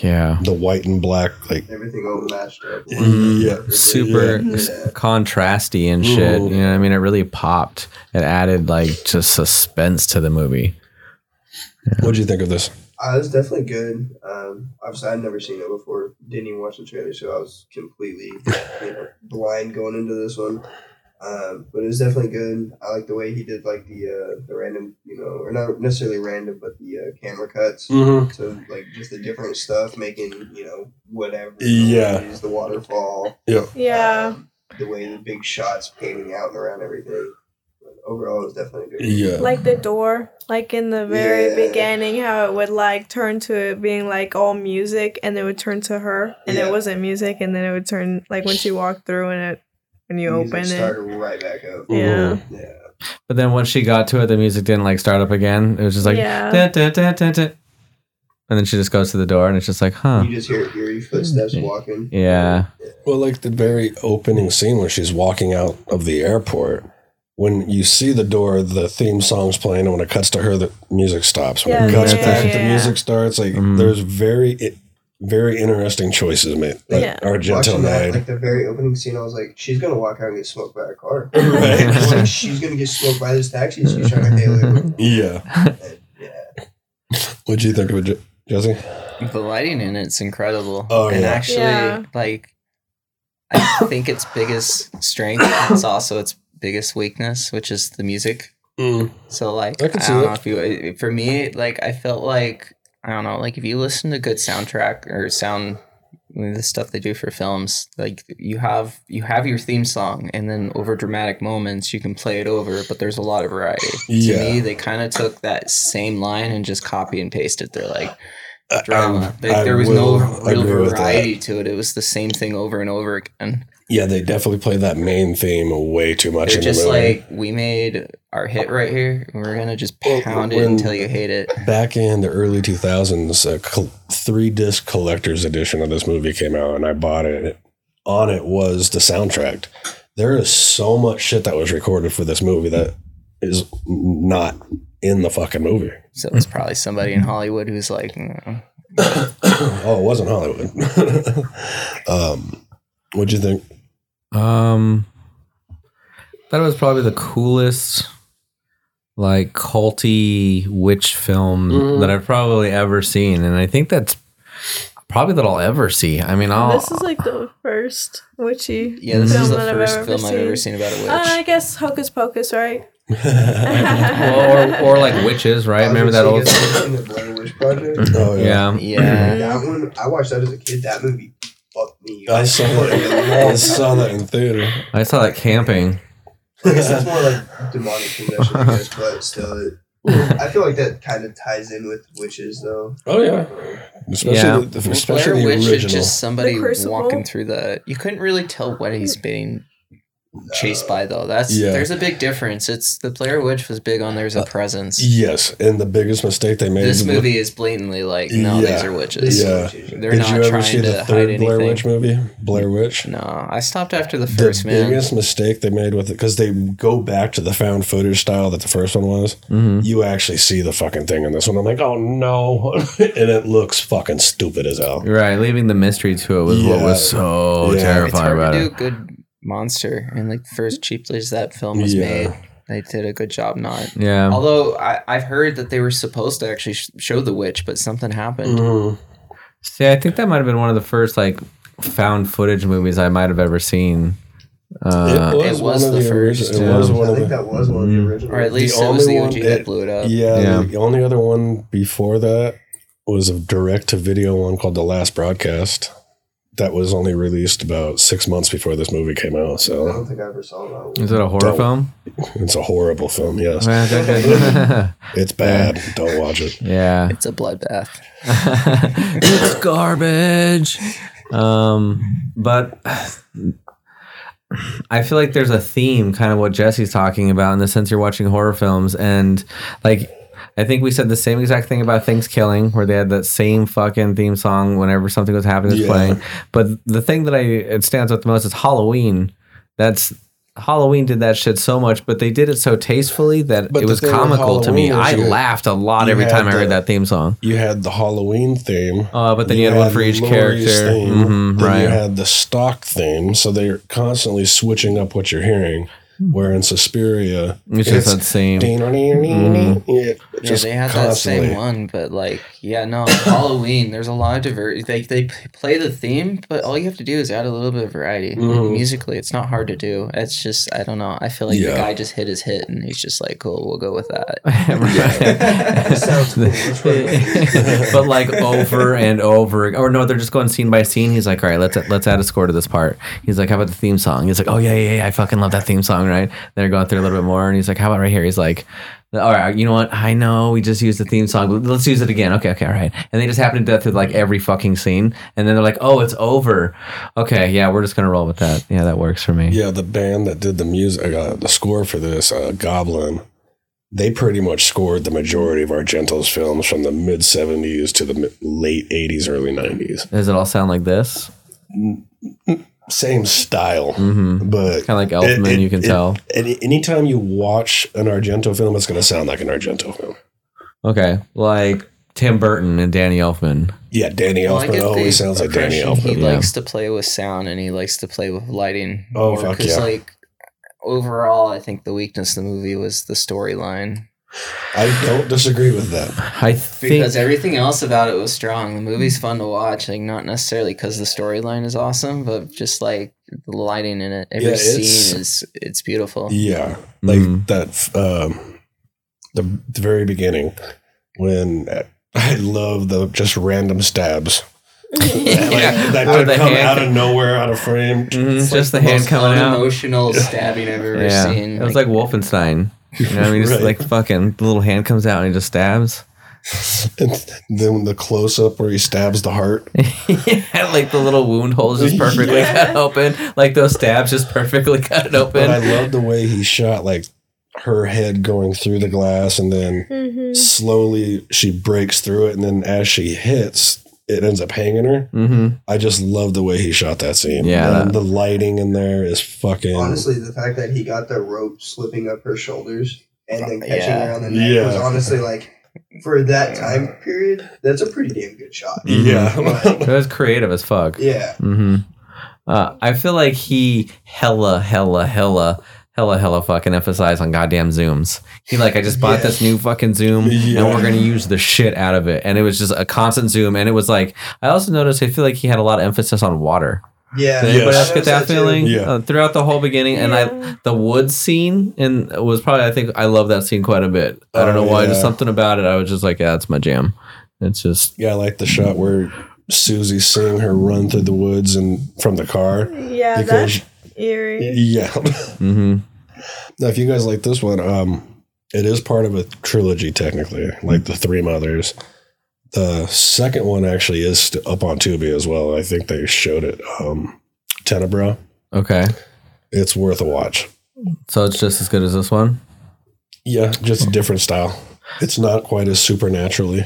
Yeah. The white and black, like, Everything all matched up. yeah. Super Yeah. contrasty and shit. Mhm. You know what I mean? It really popped. It added like just suspense to the movie. What'd you think of this? Uh, it was definitely good. Um, obviously, I'd never seen it before. Didn't even watch the trailer, so I was completely you know, blind going into this one. Um, but it was definitely good. I like the way he did like the uh, the random, you know, or not necessarily random, but the uh, camera cuts. Mm-hmm. So like just the different stuff, making you know whatever. Yeah. the the waterfall. Yeah. um, the way the big shots painting out and around everything. But overall, it was definitely good. Yeah. Like the door, like in the very Yeah. beginning, how it would like turn to it being like all music and it would turn to her and Yeah. it wasn't music and then it would turn like when she walked through and it when you open it. started right back up. Yeah. Yeah. But then once she got to it, the music didn't like start up again. It was just like, Yeah. "Dun, dun, dun, dun, dun." and then she just goes to the door, and it's just like, huh? You just hear eerie footsteps walking. Yeah. Well, like the very opening scene where she's walking out of the airport. When you see the door, the theme song's playing, and when it cuts to her, the music stops. When Yeah, it cuts yeah, back, yeah, the music starts. Like Mhm. there's very, it, very interesting choices made. Like Yeah. Argento Watching that, like the very opening scene, I was like, she's gonna walk out and get smoked by a car. Right. Like, she's gonna get smoked by this taxi. She's trying to hail it. yeah. And, yeah. What'd you think of it, Je- Jesse? The lighting in it's incredible. Oh, and yeah. actually, Yeah. like, I think its biggest strength is also its biggest weakness, which is the music. Mm. So like, I I, can see don't that. know if you. For me, like, I felt like I don't know, like if you listen to good soundtrack or sound. The stuff they do for films, like you have you have your theme song, and then over dramatic moments you can play it over, but there's a lot of variety. Yeah. To me, they kind of took that same line and just copy and pasted. They're like, drama. I- Like, there was no real variety to it. It was the same thing over and over again. Yeah, they definitely play that main theme way too much They're in just the movie. like, we made our hit right here. and We're gonna just pound it until you hate it. Back in the early 2000s, a col- three disc collector's edition of this movie came out, and I bought it. On it was the soundtrack. There is so much shit that was recorded for this movie that is not in the fucking movie. So it's probably somebody in Hollywood who's like, "Mm, oh, it wasn't Hollywood. um, what'd you think? Um, that was probably the coolest, like culty witch film Mhm. that I've probably ever seen, and I think that's probably that I'll ever see. I mean, I'll This is like the first witchy yeah, this film is the that I've first ever film I've ever seen. seen about a witch. Uh, I guess Hocus Pocus, right? or, or like witches, right? I Remember that old? say, you guys ever seen the Blair Witch Project? oh yeah. Yeah, yeah, That one, I watched that as a kid. That movie fucked me. I saw that. I saw that in theater. I saw that camping. I guess that's more like demonic possession, I guess, but still, it, I feel like that kind of ties in with witches, though. Oh yeah, especially Yeah. the, Well, especially Blair the Witch is just somebody The walking through the. You couldn't really tell what he's being chased by, though. That's Yeah. there's a big difference. It's the Blair Witch was big on there's a presence. yes, and the biggest mistake they made. This was- movie is blatantly like, no, these Yeah. are witches. Yeah. They're Did not you ever trying see to the hide third anything. Blair Witch movie, Blair Witch? No, I stopped after the The first man. biggest mistake they made with it because they go back to the found footage style that the first one was. hmm You actually see the fucking thing in this one. I'm like, oh no, and it looks fucking stupid as hell. Right, leaving the mystery to it was what was so Yeah. it's terrifying hard about to do it. good monster, and like the first cheaply as that film was Yeah. made, they did a good job not. Yeah, Although I, I've heard that they were supposed to actually sh- show the witch, but something happened. Mhm. see, I think that might have been one of the first like found footage movies I might have ever seen. Uh, it was one the of first, It yeah. was one I of think the. that was one of the Mm. original. Or at least The it was the only OG one- that it- blew it up. Yeah, Yeah. the only other one before that was a direct to video one called The Last Broadcast. That was only released about six months before this movie came out. So I don't think I ever saw that one. is it a horror Don't. film? it's a horrible film. Yes, it's bad. Don't watch it. yeah. It's a bloodbath. it's garbage. Um, but I feel like there's a theme, kind of what Jesse's talking about, in the sense you're watching horror films, and like I think we said the same exact thing about Things Killing, where they had that same fucking theme song whenever something was happening, was Yeah. playing. But the thing that I it stands out the most is Halloween. That's Halloween did that shit so much, but they did it so tastefully that But it was comical to me. I laughed a lot every had time I heard that theme song. You had the Halloween theme. Uh, but then you, had one for each character. theme, Mhm, then right. You had the stock theme, so they're constantly switching up what you're hearing. Where in Suspiria, It's just that same. Mm-hmm. Yeah, they had that same one, but like, yeah, no, Halloween. There's a lot of diversity. They they play the theme, but all you have to do is add a little bit of variety. Mhm. Musically, it's not hard to do. It's just I don't know. I feel like Yeah. the guy just hit his hit, and he's just like, cool, we'll go with that. Cool. But like over and over, or no, they're just going scene by scene. He's like, all right, let's let's add a score to this part. He's like, how about the theme song? He's like, oh yeah, yeah, yeah I fucking love that theme song, right? They're going through a little bit more, and he's like, how about right here? He's like, All right, you know what? I know we just used the theme song, let's use it again. Okay, okay, all right. And they just happen to do that through like every fucking scene, and then they're like, "Oh, it's over." Okay, yeah, we're just gonna roll with that. Yeah, that works for me. Yeah, the band that did the music, uh, the score for this, uh, Goblin, they pretty much scored the majority of Argento's films from the mid 70s to the mid- late 80s, early 90s. Does it all sound like this? Same style, Mm-hmm. but Kind of like Elfman, you can tell. Any, anytime you watch an Argento film, it's going to sound like an Argento film. Okay, like Tim Burton and Danny Elfman. Yeah, Danny Well, Elfman get always sounds like Danny impression He Yeah. likes to play with sound and he likes to play with lighting. Oh, more, fuck 'cause, yeah. like overall, I think the weakness of the movie was the storyline I don't disagree with that. I think because everything else about it was strong. The movie's fun to watch, like not necessarily because the storyline is awesome, but just like the lighting in it. Every Yeah, scene is it's beautiful. Yeah, like Mhm. that. Um, the, the very beginning when I love the just random stabs. like, that could come hand- out of nowhere, out of frame. Mhm, It's just like the hand most coming out. Unemotional stabbing I've ever Yeah, seen. it was like Wolfenstein. You know what I mean? Just Right. like fucking the little hand comes out and he just stabs. And then the close up where he stabs the heart. yeah, like the little wound holes just perfectly Yeah. cut open. Like those stabs just perfectly cut But open. I love the way he shot like her head going through the glass, and then Mhm. slowly she breaks through it, and then as she hits, it ends up hanging her. mm-hmm. I just love the way he shot that scene. Yeah, And that- the lighting in there is fucking. Honestly, the fact that he got the rope slipping up her shoulders and then catching Yeah. her on the neck Yeah. was honestly like for that time period, that's a pretty damn good shot. yeah. It was creative as fuck. Yeah. Mm-hmm. Uh, I feel like he hella, hella, hella, hella, hella fucking emphasize on goddamn zooms. He like, I just bought Yeah. this new fucking zoom Yeah. and we're gonna use the shit out of it. And it was just a constant zoom. And it was like, I also noticed I feel like he had a lot of emphasis on water. Yeah. Did anybody Yes. else get that Noticed too. feeling? Yeah. Uh, throughout the whole beginning, and I the woods scene and was probably I think I love that scene quite a bit. I don't Oh, know why, yeah. just something about it. I was just like, yeah, that's my jam. It's just Yeah, I like the shot where Suzy's seeing her run through the woods and from the car. Yeah, Because that's eerie. yeah. hmm now, if you guys like this one, um, it is part of a trilogy technically, like the Three Mothers. The second one actually is st- up on Tubi as well. I think they showed it. Um, Tenebrae. okay. It's worth a watch. So it's just as good as this one. Yeah, just a different style. It's not quite as supernaturally.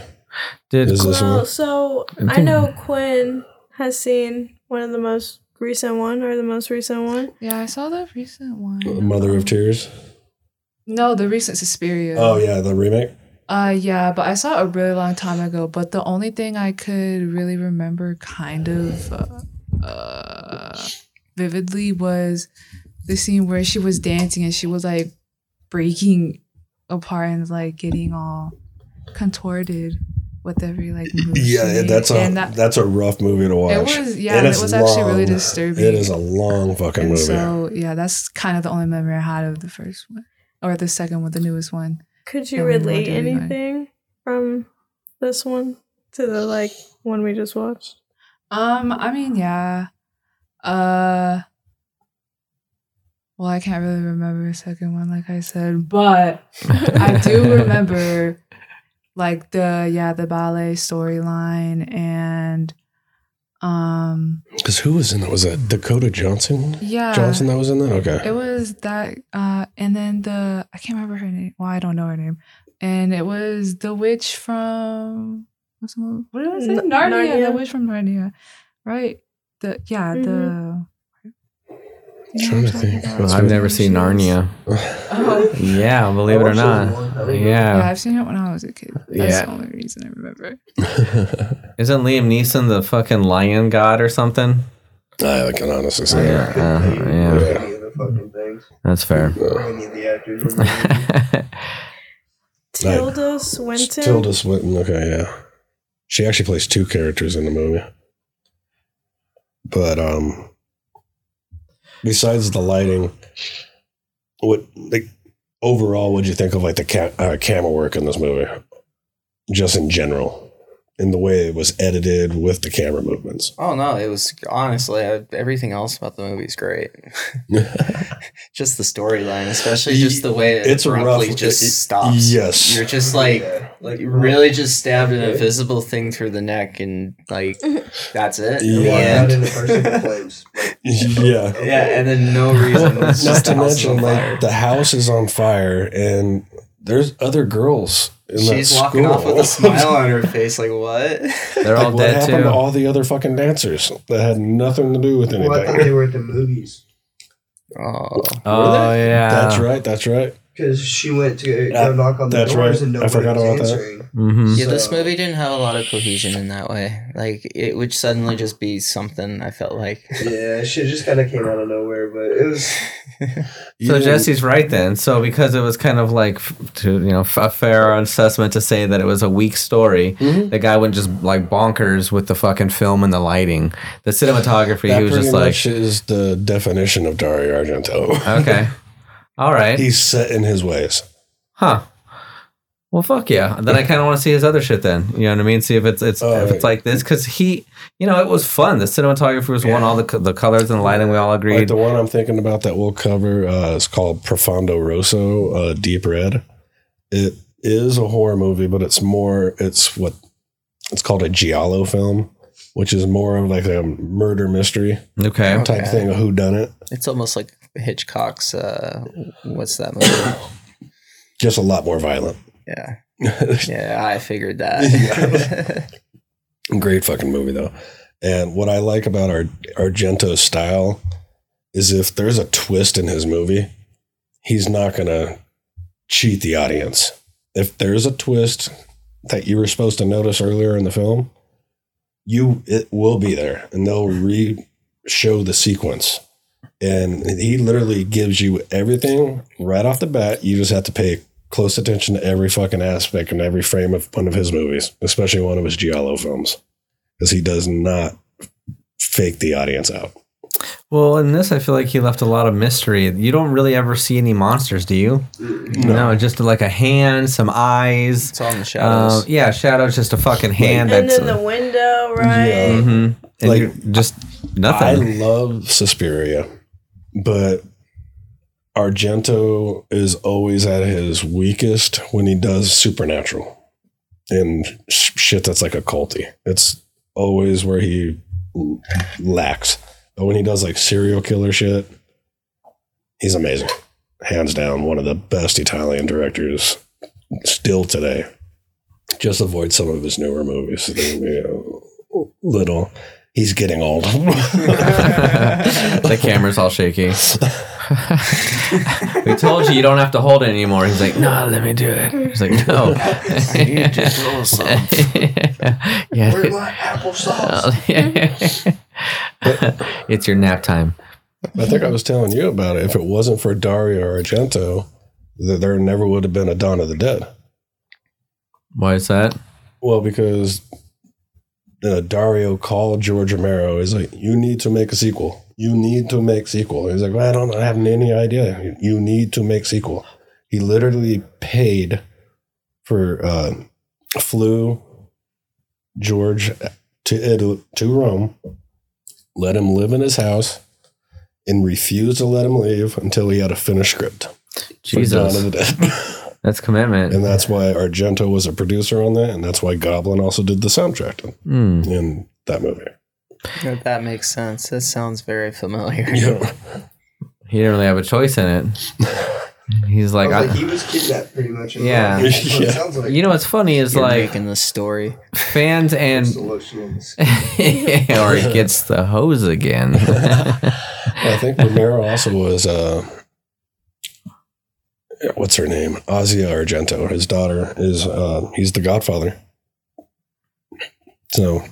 Did Is this Well, one? so I know Quinn has seen one of the most recent one or the most recent one. Yeah, I saw the recent one. Mother of Tears. No, the recent Suspiria. Oh yeah, the remake. Uh, yeah, but I saw it a really long time ago. But the only thing I could really remember, kind of, uh, uh, vividly, was the scene where she was dancing and she was like breaking apart and like getting all contorted with every like move. she Yeah, made. that's a that, that's a rough movie to watch. it was yeah, And and it was actually really disturbing. It is a long fucking and movie. so yeah, that's kind of the only memory I had of the first one or the second one, the newest one. Could you relate watched everything. anything from this one to the like one we just watched? Um, I mean, yeah. Uh well, I can't really remember the second one, like I said, but I do remember like the yeah, the ballet storyline and um Because who was in that Was that Dakota Johnson? yeah. Johnson that was in that? Okay. It was that uh and then the I can't remember her name. Well, I don't know her name. And it was the witch from what's the movie? What did I say? N- Narnia, Narnia. The witch from Narnia. Right? The yeah, the You know Trying to I'm talking think. about? Well, I've never seen Narnia. Oh, Yeah, believe it or not. yeah, Yeah. I've seen it when I was a kid. That's Yeah. the only reason I remember. Isn't Liam Neeson the fucking lion god or something? I can honestly say. Yeah, uh, Couldn't yeah. name any of the fucking things. That's fair. Or any of the actors. in the movie. Tilda Swinton. Tilda Swinton. Okay, yeah. She actually plays two characters in the movie. But um, besides the lighting, what like overall, what'd you think of like the ca- uh, camera work in this movie? Just in general, in the way it was edited with the camera movements. Oh no, it was honestly I, everything else about the movie is great. just the storyline, especially just the way it It's a abruptly rough- just it- stops. yes. you're just like Yeah, like really just stabbed an invisible thing through the neck, and like that's it. Yeah. Walk end. out into person in flames. Like, yeah. Yeah, and then no reason. Not to the house is mention, like the house is on fire, and there's other girls. In She's that walking off with a smile on her face. Like what? They're all Like, what dead happened to all the other fucking dancers that had nothing to do with well, I thought anything? they were at the movies Oh, Oh yeah, That's right. That's right. Because she went to Uh, go knock on the that's doors right. and I nobody forgot was about that. answering. hmm yeah. This So- movie didn't have a lot of cohesion in that way. Like it would suddenly just be something. I felt like. Yeah, shit just kind of came out of nowhere, but it was So didn't- Jesse's right then. So because it was kind of like f- to you know f- a fair assessment to say that it was a weak story, Mhm. the guy went just like bonkers with the fucking film and the lighting, the cinematography. that he was pretty just like, much is the definition of Dario Argento. okay, all right, He's set in his ways. huh. Well, fuck yeah. Then I kind of want to see his other shit. Then you know what I mean. See if it's it's Oh, if it's like this because he, you know, it was fun. The cinematography was one. All the the colors and the lighting, we all Like agreed. the one I'm thinking about that we'll cover uh, is called Profondo Rosso, uh, Deep Red. It is a horror movie, but it's more. It's what it's called a giallo film, which is more of like a murder mystery okay. type Okay. thing. A who done it? It's almost like Hitchcock's. Uh, what's that movie? Just a lot more violent. yeah, yeah. I figured that. Great fucking movie though. And what I like about our Argento's style is if there's a twist in his movie, he's not gonna cheat the audience. If there's a twist that you were supposed to notice earlier in the film, you it will be there, and they'll re show the sequence. And he literally gives you everything right off the bat. You just have to pay close attention to every fucking aspect and every frame of one of his movies, especially one of his Giallo films, because he does not fake the audience out. Well, in this, I feel like he left a lot of mystery. You don't really ever see any monsters, do you? No, just like a hand, some eyes. it's all in the Uh, shadows. yeah, shadow's just a fucking hand. and that's then the window, right? Yeah. hmm and Like, just nothing. I love Suspiria, but Argento is always at his weakest when he does supernatural and sh- shit that's like occulty. It's always where he lacks. But when he does like serial killer shit, he's amazing. Hands down, one of the best Italian directors still today. Just avoid some of his newer movies. You know, little. He's getting old. the camera's all shaky. we told you you don't have to hold it anymore. He's like, no, let me do it. He's like, no. yeah. Where's my applesauce? it's your nap time. I think I was telling you about it. If it wasn't for Dario Argento, th- there never would have been a Dawn of the Dead. Why is that? Well, because uh, Dario called George Romero. He's like, "You need to make a sequel. You need to make sequel." He's like, well, "I don't I have any idea. You need to make sequel." He literally paid for uh, flew George to Italy, to Rome, let him live in his house, and refused to let him leave until he had a finished script. Jesus. of the Dead. That's commitment. and that's why Argento was a producer on that, and that's why Goblin also did the soundtrack to- Hmm. in that movie. That- that makes sense. That sounds very familiar. Yeah. He didn't really have a choice in it. He's like, I was I, like, he was kidnapped pretty much. in Yeah. That's what Yeah. it sounds like. you know what's funny is You're like making the story. fans and It's the lotion on the skin. or he gets the hose again. I think Romero also was uh what's her name? Asia Argento. His daughter is uh he's the godfather. So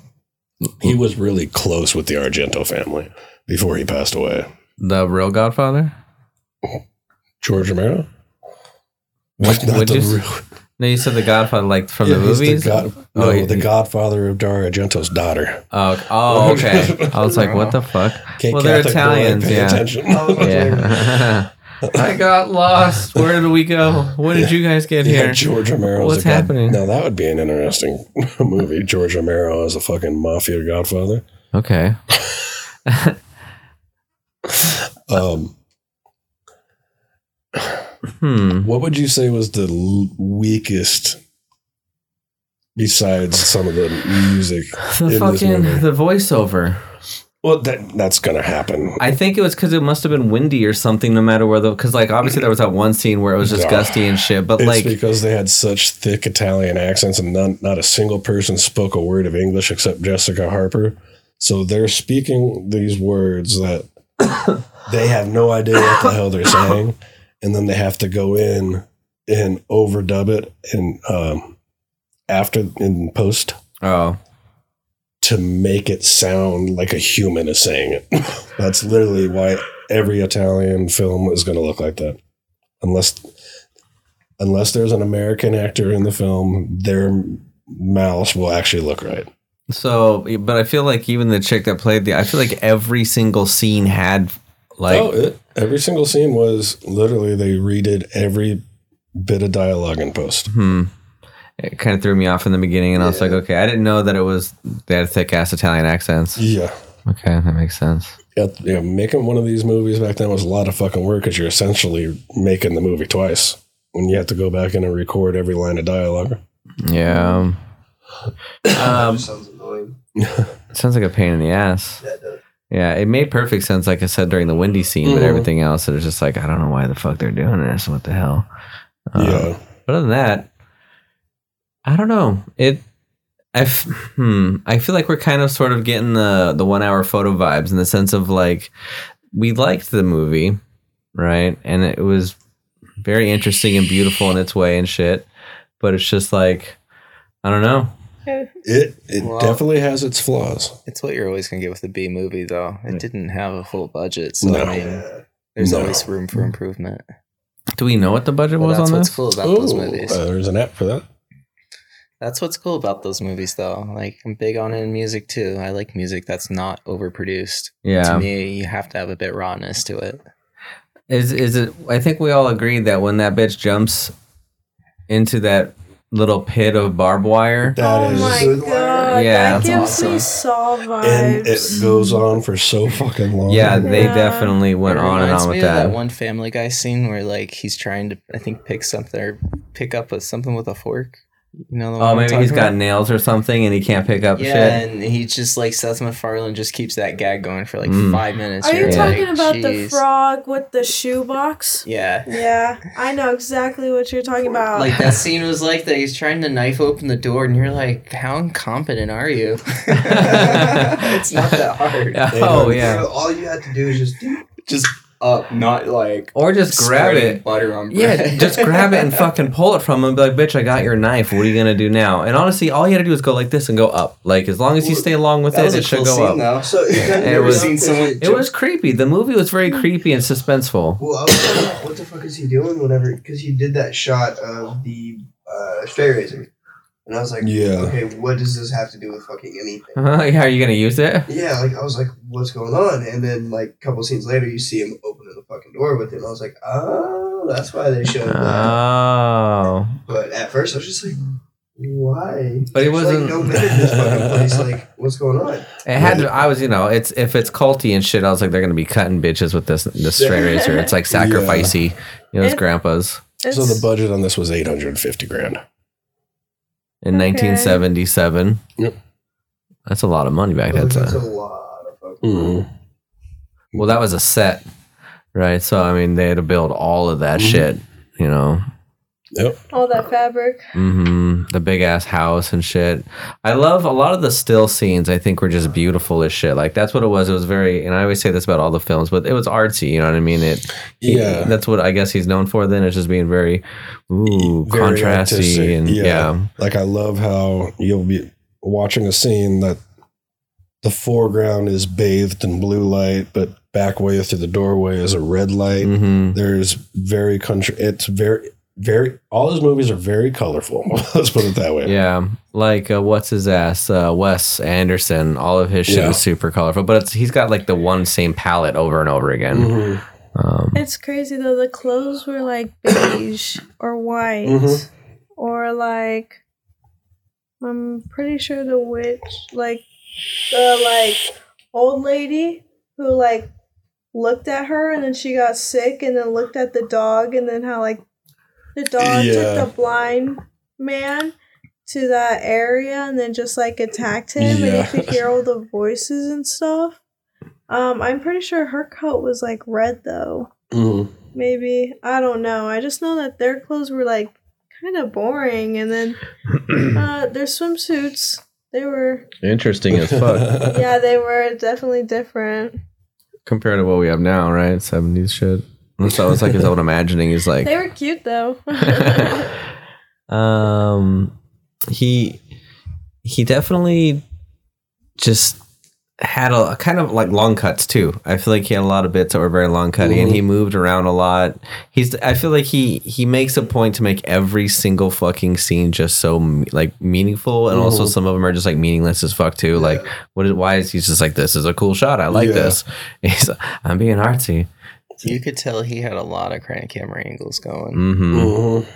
he was really close with the Argento family before he passed away. the real Godfather? George Romero? What- Not what'd the you s- real- No, you said the Godfather, like from Yeah, the he's movies. god- Oh, no, he- the godfather of Dario Argento's daughter. Oh, oh, okay. I was like, what the fuck? Okay, Well, they're Catholic Italians, yeah. attention. I was about to- Yeah. I got lost. Where did we go? When did you guys get Yeah, here? George Romero. What's a god- happening? Now that would be an interesting movie. George Romero as a fucking mafia godfather. Okay. Um, Hmm. what would you say was the l- weakest, besides some of the music? The in this fucking movie? the voiceover. Well, that that's gonna happen. I think it was because it must have been windy or something. No matter where the because like obviously there was that one scene where it was just gusty and shit. But It's like because they had such thick Italian accents and not, not a single person spoke a word of English except Jessica Harper. So they're speaking these words that they have no idea what the hell they're saying. And then they have to go in and overdub it and um, after in post oh to make it sound like a human is saying it. That's literally why every Italian film is going to look like that. Unless unless there's an American actor in the film, their mouths will actually look right. so, but I feel like even the chick that played the I feel like every single scene had like oh, it, every single scene was literally they redid every bit of dialogue in post. hmm. It kind of threw me off in the beginning, and I was like, okay, I didn't know that it was they had thick ass Italian accents. Yeah. Okay, that makes sense. Yeah, yeah, making one of these movies back then was a lot of fucking work because you're essentially making the movie twice when you have to go back in and record every line of dialogue. Yeah, um, sounds annoying. sounds like a pain in the ass. That does. Yeah, it made perfect sense, like I said during the windy scene, but Mhm. everything else, it was just like I don't know why the fuck they're doing this. What the hell? Um, yeah. Other than that, I don't know. It. I f- hmm. I feel like we're kind of sort of getting the the one hour photo vibes in the sense of like we liked the movie, right? And it was very interesting and beautiful in its way and shit. But it's just like I don't know. It it Well- definitely has its flaws. It's what you're always gonna get with a B movie, though. It didn't have a full budget, so No. I mean, there's No. always room for improvement. Do we know what the budget But was that's on what's this? cool about those movies. uh, there's an app for that. That's what's cool about those movies, though. Like I'm big on it in music too. I like music that's not overproduced. Yeah. To me, you have to have a bit rawness to it. Is is it? I think we all agreed that when that bitch jumps into that little pit of barbed wire, That oh is- my Good god, Yeah, that that's gives me awesome. Saw vibes. and it goes on for so fucking long. yeah, they Yeah. definitely went on and on with of that. one Family Guy scene where like he's trying to, I think, pick something or pick up with something with a fork. You know, the one Oh, maybe he's talking got nails or something, and he can't pick up Yeah, shit. and he just like Seth MacFarlane just keeps that gag going for like Mm. five minutes. Are you You're talking like, about the frog with the shoebox? Yeah. Yeah, I know exactly what you're talking about. Like that scene was like that. He's trying to knife open the door, and you're like, "How incompetent are you?" it's not that hard. Oh Bro, yeah, all you have to do is just do Just up, not like or just grab it. butter on bread. Yeah, just grab it and fucking pull it from him. And be like, bitch, I got your knife. What are you gonna do now? And honestly, all you had to do is go like this and go up. Like as long as you stay along with that it, it should cool go scene up. though. So it, was- seen someone. It was creepy. The movie was very creepy and suspenseful. Well, I was like, what the fuck is he doing? Whatever, because he did that shot of the uh, razor, and I was like, Yeah. okay, what does this have to do with fucking anything? How are you gonna use it? Yeah, like I was like, what's going on? And then like a couple scenes later, you see him opening the fucking door with him. I was like, oh, that's why they showed that. Oh, But at first, I was just like, why? But it wasn't- like no men in this fucking place. Like, what's going on? it had to. I was, you know, it's if it's culty and shit. I was like, they're gonna be cutting bitches with this this straight razor. It's like sacrificey. You know, it's grandpa's It's, So the budget on this was 850 grand. In Okay. 1977. Yep. That's a lot of money back then. that's so- a lot of fucking. Mhm. Well, that was a set, right? So I mean, they had to build all of that Mhm. shit. You know, Yep. all that fabric. hmm the big ass house and shit. I love a lot of the still scenes. I think were just beautiful as shit. Like that's what it was. It was very, and I always say this about all the films, but it was artsy. You know what I mean? It. Yeah. that's what I guess he's known for. Then it's just being very, ooh, Very contrasty artistic, and yeah. Like I love how you'll be watching a scene that the foreground is bathed in blue light, but back way through the doorway is a red light. hmm There's very country. It's very, very. All his movies are very colorful. Let's put it that way. Yeah, like uh, what's his ass, uh, Wes Anderson. All of his shit Yeah. was super colorful, but it's, he's got like the one same palette over and over again. Mhm. Um, It's crazy though. The clothes were like beige or white Mhm. or like I'm pretty sure the witch, like the like old lady who like looked at her and then she got sick and then looked at the dog and then how like the dog Yeah. took the blind man to that area and then just like attacked him Yeah. and you could hear all the voices and stuff. Um, I'm pretty sure her coat was like red though Mhm. maybe i don't know i just know that their clothes were like kind of boring and then uh their swimsuits they were interesting as fuck yeah they were definitely different compared to what we have now, right? Seventies shit. That was like his own imagining. He's like, they were cute though um, he he definitely just had a kind of like long cuts too. I feel like he had a lot of bits that were very long cutty, and he moved around a lot. He's I feel like he he makes a point to make every single fucking scene just so like meaningful, and also Mhm. some of them are just like meaningless as fuck too. Like what is why is he just like this is a cool shot? I like Yeah. this. He's I'm being artsy. You could tell he had a lot of crank camera angles going. hmm Mhm.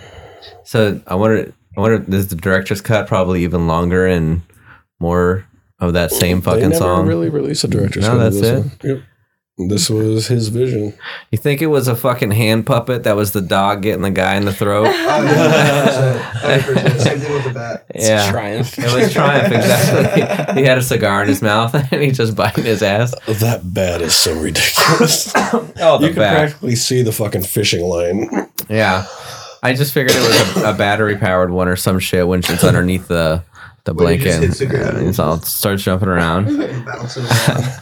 So I wonder, I wonder, is the director's cut probably even longer and more of that same They fucking never song? really released a director's No, cut of that's it? one. Yep. This was his vision. You think it was a fucking hand puppet that was the dog getting the guy in the throat? Oh, yeah, 100%, 100%. Same thing with the bat. yeah, Triumph. it was Triumph exactly. he had a cigar in his mouth and he just biting his ass. That bat is so ridiculous. Oh, the you can bat. practically see the fucking fishing line. Yeah, I just figured it was a, a battery powered one or some shit when it's underneath the the When it just blanket. hits the ground. and it's all starts jumping around. Bouncing around.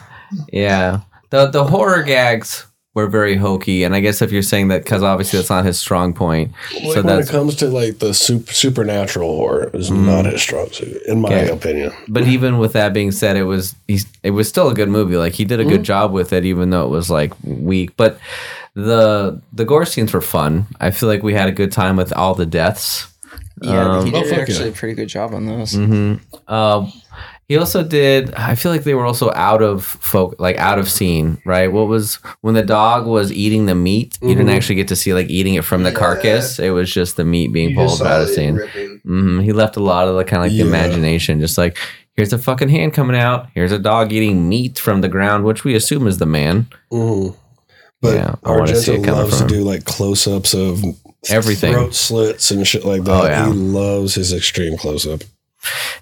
Yeah. The the horror gags were very hokey, and I guess if you're saying that because obviously that's not his strong point, Like so when it comes to like the sup- supernatural horror, is not his strong suit, in my Okay. opinion. But even with that being said, it was he's, it was still a good movie. Like he did a good job with it, even though it was like weak. But the the gore scenes were fun. I feel like we had a good time with all the deaths. Yeah, Um, he Oh, did fuck actually yeah. a pretty good job on those. hmm Uh, he also did. I feel like they were also out of folk, like out of scene, right? What was when the dog was eating the meat? You didn't Mhm. actually get to see like eating it from the Yeah. carcass. It was just the meat being You pulled out of scene. ripping. hmm He left a lot of the kind of like Yeah. the imagination, just like here's a fucking hand coming out. Here's a dog eating meat from the ground, which we assume is the man. Mhm. But Yeah, I wanna see it Argento coming loves from to do like close ups of Everything. throat slits and shit like that. Oh, yeah. He loves his extreme close up.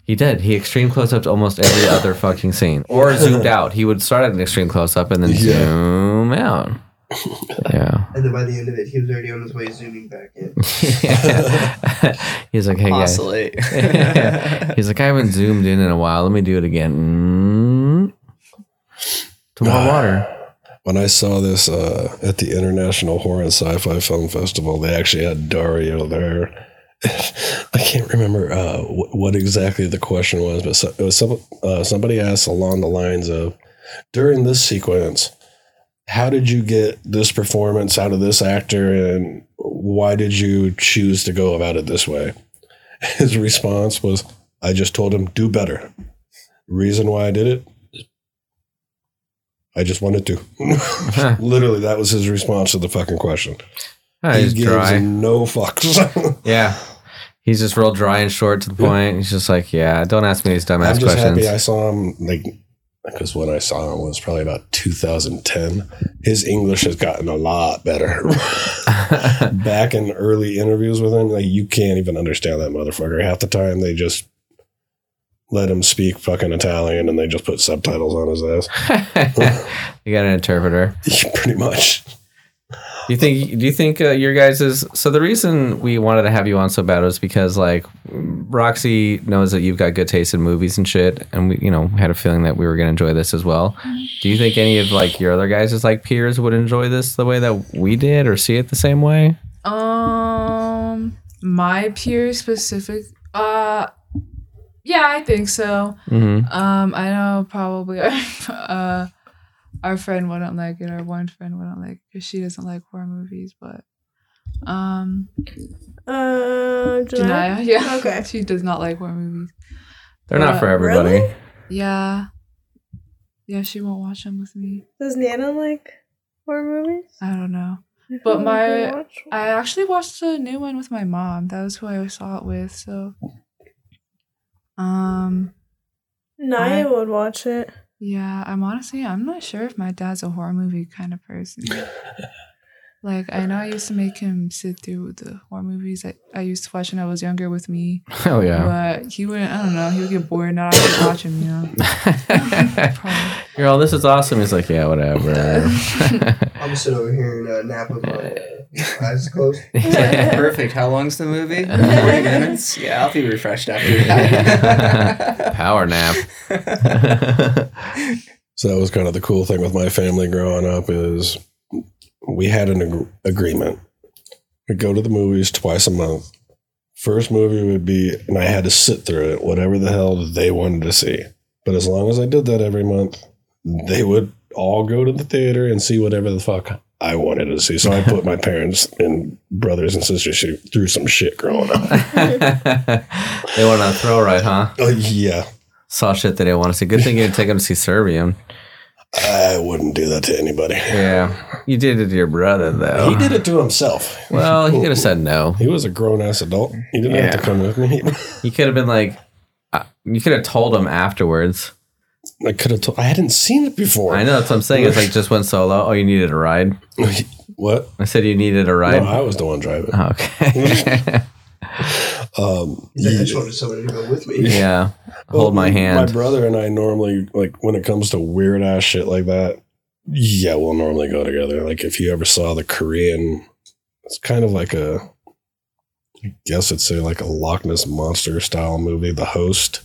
He did. He extreme close up to almost every other fucking scene, or zoomed out. He would start at an extreme close up and then Yeah. zoom out. Yeah. And then by the end of it, he was already on his way zooming back in. He's like, hey guys. Oscillate. He's like, I haven't zoomed in in a while. Let me do it again. Mm. Some more water. When I saw this uh, at the International Horror and Sci-Fi Film Festival, they actually had Dario there. I can't remember uh, wh- what exactly the question was, but so, it was some, uh, somebody asked along the lines of, during this sequence, how did you get this performance out of this actor, and why did you choose to go about it this way? His response was, "I just told him do better. Reason why I did it." I just wanted to. Literally, that was his response to the fucking question. He he's gives dry. no fucks. Yeah. He's just real dry and short to the point. He's just like, yeah, don't ask me these dumbass I'm just questions. happy I saw him like because when I saw him was probably about 2010. His English has gotten a lot better. Back in early interviews with him, like you can't even understand that motherfucker. Half the time they just let him speak fucking Italian and they just put subtitles on his ass. you got an interpreter. Pretty much. Do you think? Do you think uh, your guys is so? The reason we wanted to have you on so bad was because like Roxie knows that you've got good taste in movies and shit, and we, you know, had a feeling that we were going to enjoy this as well. Do you think any of like your other guys' is like peers would enjoy this the way that we did, or see it the same way? Um, my peer specific. Uh, yeah, I think so. Mm-hmm. Um, I know probably uh, our friend wouldn't like it. Our one friend wouldn't like because she doesn't like horror movies. But um, Uh, Janaya? Janaya, yeah, Okay. she does not like horror movies. They're not Uh, for everybody. really? Yeah, yeah, she won't watch them with me. Does Nana like horror movies? I don't know. I But my- we watched one. I actually watched a new one with my mom. That was who I saw it with. So, um, Naya I- would watch it. Yeah, I'm honestly I'm not sure if my dad's a horror movie kind of person. like I know I used to make him sit through the horror movies that I used to watch when I was younger with me, Oh yeah. but he wouldn't. I don't know. He would get bored not after watching. You know. Probably. You're all, this is awesome. He's like, yeah, whatever. I'm just sitting over here and uh, nap with my eyes closed. Perfect. How long's the movie? 40 minutes? Yeah, I'll be refreshed after that. Power nap. So that was kind of the cool thing with my family growing up is we had an ag- agreement. We'd go to the movies twice a month. First movie would be, and I had to sit through it, whatever the hell they wanted to see. But as long as I did that every month, they would all go to the theater and see whatever the fuck I wanted to see. So I put my parents and brothers and sisters through some shit growing up. they went on a throw ride, huh? Oh, yeah. Saw shit they didn't want to see. Good thing you didn't take them to see Serbian. I wouldn't do that to anybody. Yeah. You did it to your brother, though. He did it to himself. Well, he could have said no. He was a grown ass adult. He didn't have to come with me. You could have been like, uh, you could have told him afterwards. I could have told. I hadn't seen it before. I know that's what I'm saying. It's like just went solo. Oh, you needed a ride. What? I said you needed a ride. No, I was the one driving. Oh, okay. Um, He's like, I just wanted somebody to go with me. yeah. Hold my hand. My brother and I normally like when it comes to weird ass shit like that. Yeah, we'll normally go together. Like if you ever saw the Korean, it's kind of like a, I guess it's a like a Loch Ness monster style movie, The Host.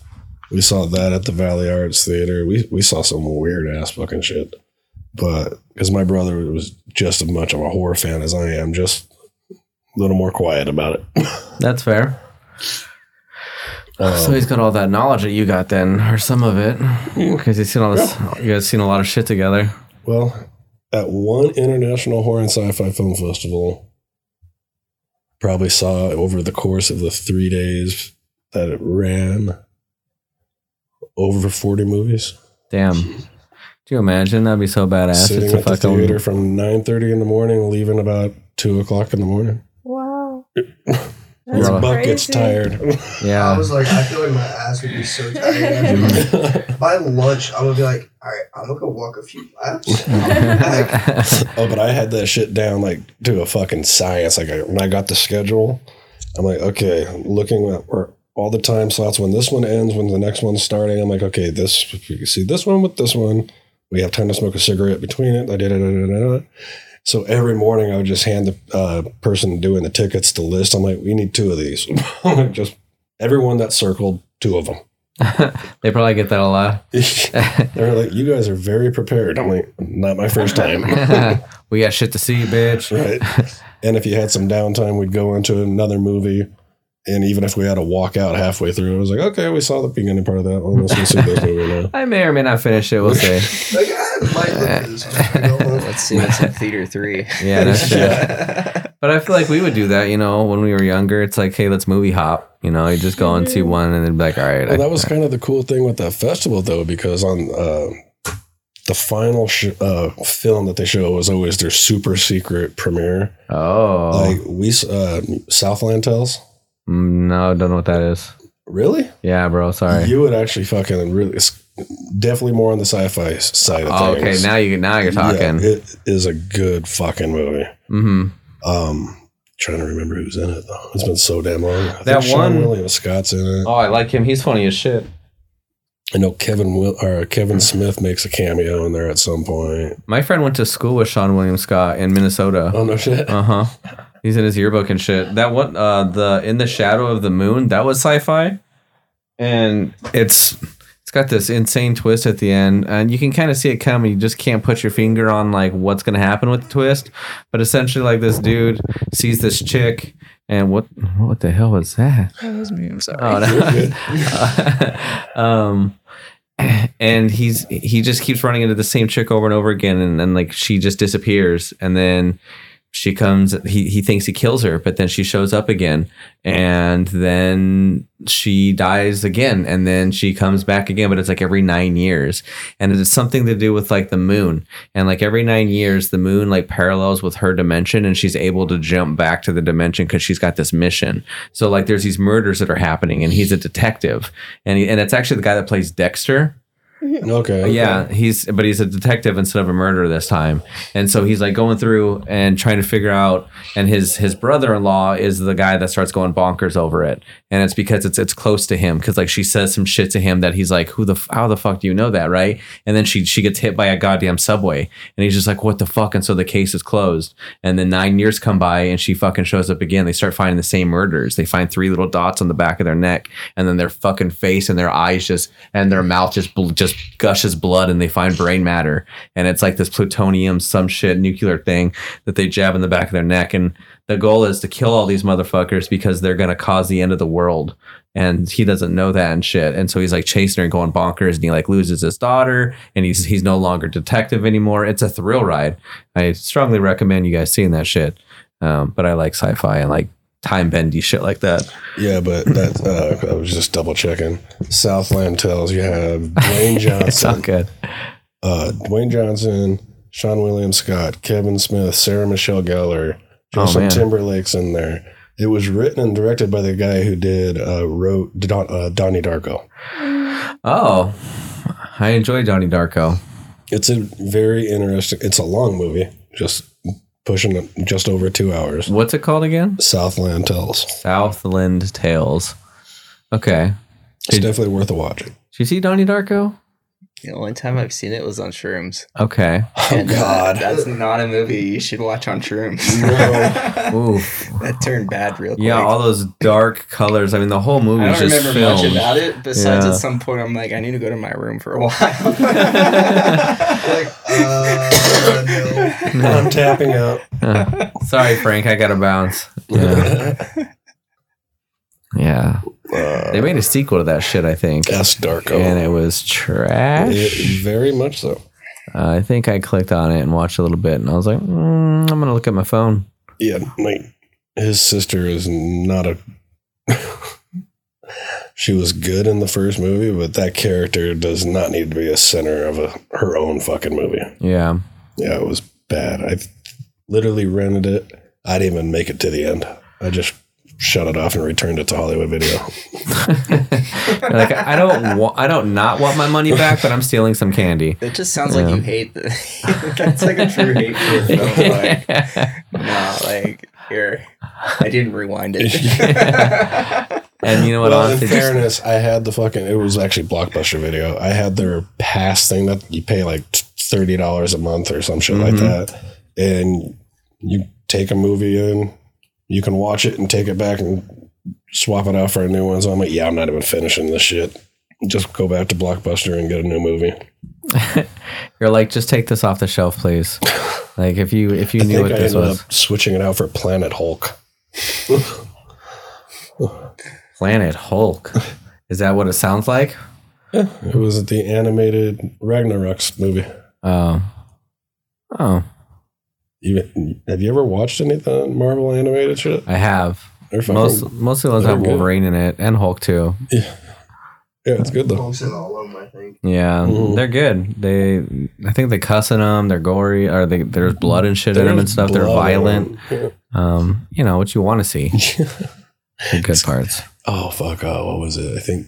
We saw that at the Valley Arts Theater. We we saw some weird ass fucking shit, but because my brother was just as much of a horror fan as I am, just a little more quiet about it. That's fair. Um, so he's got all that knowledge that you got then, or some of it, because he's seen all this. You guys seen a lot of shit together. Well, at one international horror and sci-fi film festival, probably saw over the course of the three days that it ran over forty movies. Damn. Do you imagine? That'd be so badass. Sitting It's a at the fucking- theater from nine thirty in the morning, leaving about two o'clock in the morning. Wow. Your That's butt gets crazy. tired. I was like, I feel like my ass would be so tired. after- By lunch, I'm gonna be like, all right, I'm gonna go walk a few laps. oh, but I had that shit down like to a fucking science. Like I, when I got the schedule, I'm like, okay, I'm looking at where all the time slots when this one ends, when the next one's starting. I'm like, okay, this you can see this one with this one. We have time to smoke a cigarette between it. I did it. So every morning I would just hand the uh, person doing the tickets the list. I'm like, we need two of these. just everyone that circled, two of them. they probably get that a lot. They're like, you guys are very prepared. I'm like, not my first time. we got shit to see, bitch. right? And if you had some downtime, we'd go into another movie. And even if we had to walk out halfway through, it was like, okay, we saw the beginning part of that. Well, let's go see this movie now. I may or may not finish it. We'll see. like, I might look at this. one. I don't know. Let's see what's in theater three. Yeah, that's shit. But I feel like we would do that, you know, when we were younger. It's like, hey, let's movie hop. You know, you just go and see one and then be like, all right. Well, I- that was kind of the cool thing with that festival, though, because on uh, the final sh- uh, film that they show was always their super secret premiere. oh. Like we, uh, Southland Tales. No, don't know what that is. Really? Yeah, bro. Sorry. You would actually fucking really. It's definitely more on the sci-fi side of Oh, okay, things. now you now you're talking. Yeah, it is a good fucking movie. hmm Um, trying to remember who's in it though. It's been so damn long. I That Seann one- William Scott's in it. Oh, I like him. He's funny as shit. I know Kevin Will or Kevin Smith makes a cameo in there at some point. My friend went to school with Seann William Scott in Minnesota. Oh no shit. Uh huh. He's in his yearbook and shit. That one, uh, the in the shadow of the moon, that was sci-fi, and it's it's got this insane twist at the end, and you can kind of see it coming. You just can't put your finger on like what's gonna happen with the twist. But essentially, like this dude sees this chick, and what what the hell was that? That was me. I'm sorry. Oh no. um and he's he just keeps running into the same chick over and over again and then like she just disappears and then she comes he, he thinks he kills her but then she shows up again and then she dies again and then she comes back again but it's like every nine years. And it's something to do with like the moon. And like every nine years the moon like parallels with her dimension and she's able to jump back to the dimension because she's got this mission. So like there's these murders that are happening and he's a detective. And he, and it's actually the guy that plays dexter Okay. yeah, he's but he's a detective instead of a murderer this time, and so he's like going through and trying to figure out. And his his brother in law is the guy that starts going bonkers over it, and it's because it's it's close to him because like she says some shit to him that he's like, who the how the fuck do you know that right? And then she she gets hit by a goddamn subway, and he's just like, what the fuck? And so the case is closed, and then nine years come by, and she fucking shows up again. They start finding the same murders. They find three little dots on the back of their neck, and then their fucking face and their eyes just and their mouth just bl- just gushes blood and they find brain matter. And it's like this plutonium some shit nuclear thing that they jab in the back of their neck. And the goal is to kill all these motherfuckers because they're going to cause the end of the world. And he doesn't know that and shit. And so he's like chasing her and going bonkers. And he like loses his daughter. And he's he's no longer detective anymore. It's a thrill ride. I strongly recommend you guys seeing that shit. Um, but i like sci-fi and like time bendy shit like that Yeah, but that uh, I was just double checking. Southland Tales you have Dwayne Johnson. it's Johnson, good uh, Dwayne Johnson, Seann William Scott, Kevin Smith, Sarah Michelle Gellar, Oh, Justin man. Timberlake's in there. It was written and directed by the guy who did uh, wrote Don, uh, Donnie Darko. oh i enjoy donnie darko It's a very interesting. It's a long movie, just pushing it just over two hours. what's it called again Southland Tales. Southland Tales. Okay. It's Did- definitely worth a watch. Did you see Donnie Darko? The only time I've seen it was on shrooms. Okay. Oh And, uh, God! that's not a movie you should watch on shrooms. Oof. that turned bad real quick. Yeah, all those dark colors. I mean, the whole movie I don't just remember much about it. Besides, Yeah. at some point, I'm like, I need to go to my room for a while. like, uh, no. I'm tapping out. Sorry, Frank. I got to bounce. Yeah. yeah. Uh, They made a sequel to that shit, I think. S Darko. And it was trash. It- very much so. Uh, I think I clicked on it and watched a little bit, and I was like, mm, I'm going to look at my phone. Yeah, like his sister is not a. she was good in the first movie, but that character does not need to be a center of a, her own fucking movie. Yeah. Yeah, it was bad. I literally rented it. I didn't even make it to the end. I just shut it off and returned it to Hollywood Video. like I don't want, I don't not want my money back, but I'm stealing some candy. it just sounds Yeah. like you hate the. That's like a true hate for the. Like, no, like here, I didn't rewind it. and you know what? Well, in honestly, just- fairness, I had the fucking. It was actually Blockbuster Video. I had their pass thing that you pay like thirty dollars a month or some shit like Mhm. that, and you take a movie in, you can watch it and take it back and swap it out for a new one. So I'm like, yeah, I'm not even finishing this shit. Just go back to Blockbuster and get a new movie. You're like, just take this off the shelf, please. Like if you if you I knew what I this was, up switching it out for Planet Hulk. Planet Hulk. Is that what it sounds like? It was the animated Ragnarok's movie. Oh, oh, You, have you ever watched any of the Marvel animated shit? I have. They're fucking- Most most of those they're have good. Wolverine in it and Hulk too. Yeah, it's good though. Hulk's in all of them, I think. Yeah, Mhm. they're good. They, I think they cuss in them. They're gory, or they there's blood and shit in them and stuff. They're violent. them. Um, you know what you want to see. The good parts. oh fuck! Oh, what was it? I think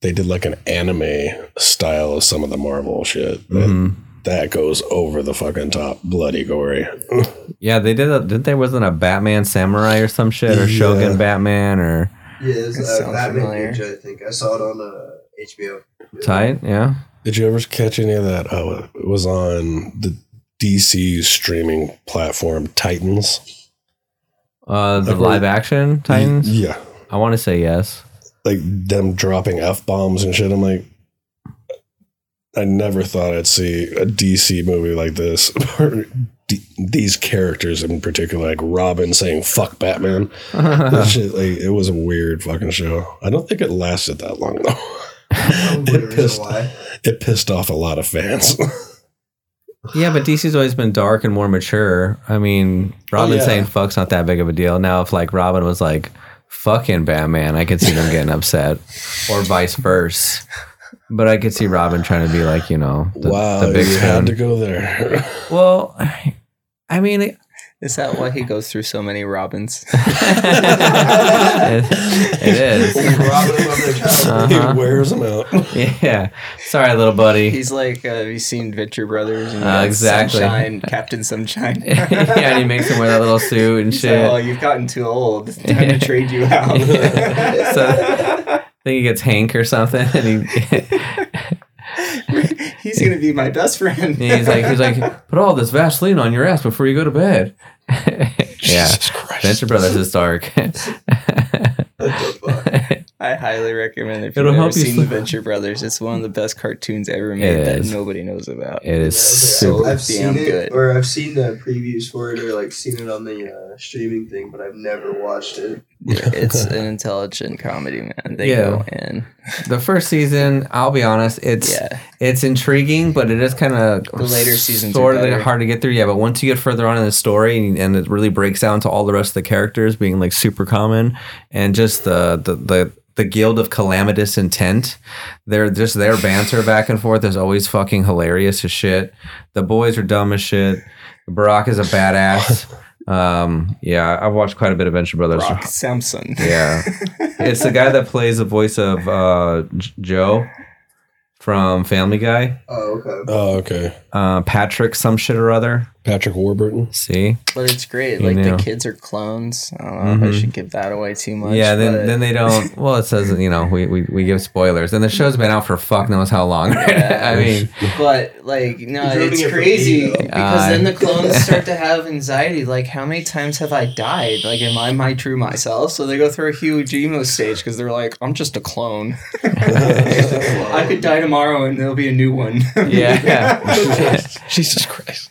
they did like an anime style of some of the Marvel shit. That, hmm that goes over the fucking top, bloody gory. Yeah, they did. A, didn't there wasn't a Batman Samurai or some shit or Yeah. Shogun Batman or Yeah, it's That uh, Batman. Ninja, I think. I saw it on uh, HBO. tight? Yeah. Did you ever catch any of that? Oh, it was on the DC streaming platform Titans. Uh, the Like where- live action Titans. Yeah, I want to say yes. like them dropping f bombs and shit. I'm like, I never thought I'd see a DC movie like this. Or D- these characters in particular, like Robin saying "fuck Batman." Shit, like, it was a weird fucking show. I don't think it lasted that long though. It pissed. It pissed off a lot of fans. Yeah, but DC's always been dark and more mature. I mean, oh, Robin yeah. saying fuck's not that big of a deal. Now, if like Robin was like fucking Batman, I could see them getting upset, or vice versa. But I could see Robin trying to be like, you know, the, wow, the big you had to go there. Well, I mean, it, Is that why he goes through so many Robins? it is. Robin above their child. Uh-huh. he wears them out. Yeah. Sorry, little buddy. He's like, uh, have you seen Venture Brothers? And you Uh, got exactly. Sunshine, Captain Sunshine. yeah, and he makes him wear that little suit and He's shit. like, oh, you've gotten too old. Time to trade you out. so I think he gets Hank or something, and he He's gonna be my best friend. he's like he's like put all this Vaseline on your ass before you go to bed. yeah, Jesus Christ. Venture Brothers is dark. I highly recommend if It'll you've never help you seen the sleep. Venture Brothers. It's one of the best cartoons ever made It that is. nobody knows about. it is So super. I've damn seen it, good. or I've seen the previews for it, or like seen it on the uh, streaming thing, but I've never watched it. It's an intelligent comedy, man. They Yeah. go in. The first season, I'll be honest, it's Yeah. it's intriguing, but it is kind of The later seasons sort of hard to get through. Yeah, but once you get further on in the story and, and it really breaks down to all the rest of the characters being like super common and just the the the the guild of calamitous intent. They're just their banter back and forth is always fucking hilarious as shit. The boys are dumb as shit. Brock is a badass. Um, yeah, I've watched quite a bit of Venture Brothers. Brock Samson. Yeah, it's the guy that plays the voice of uh, J- Joe from Family Guy. Oh, okay. Oh, okay. Uh, Patrick, some shit or other. Patrick Warburton. See, But it's great. You Like know. the kids are clones. I don't know if I should give that away too much. yeah. Then but- then they don't. Well, it says you know we, we, we give spoilers, and the show's been out for fuck knows how long. Yeah. I mean, But like, no, it's it crazy me, though. because then Uh, the clones start to have anxiety. Like, how many times have I died? Like, am I my true myself? So they go through a huge emo stage because they're like, I'm just a clone. I could die tomorrow and there'll be a new one. yeah, Jesus Christ.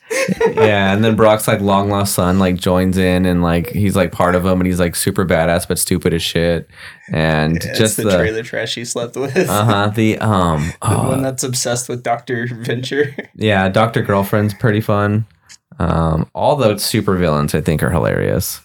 Yeah. And then Brock's like long lost son like joins in, and like he's like part of him and he's like super badass but stupid as shit, and It's just the, the. trailer trash he slept with. uh huh. The um. The one oh, that's obsessed with Doctor Venture. yeah, Doctor Girlfriend's pretty fun. Um, all the super villains I think are hilarious.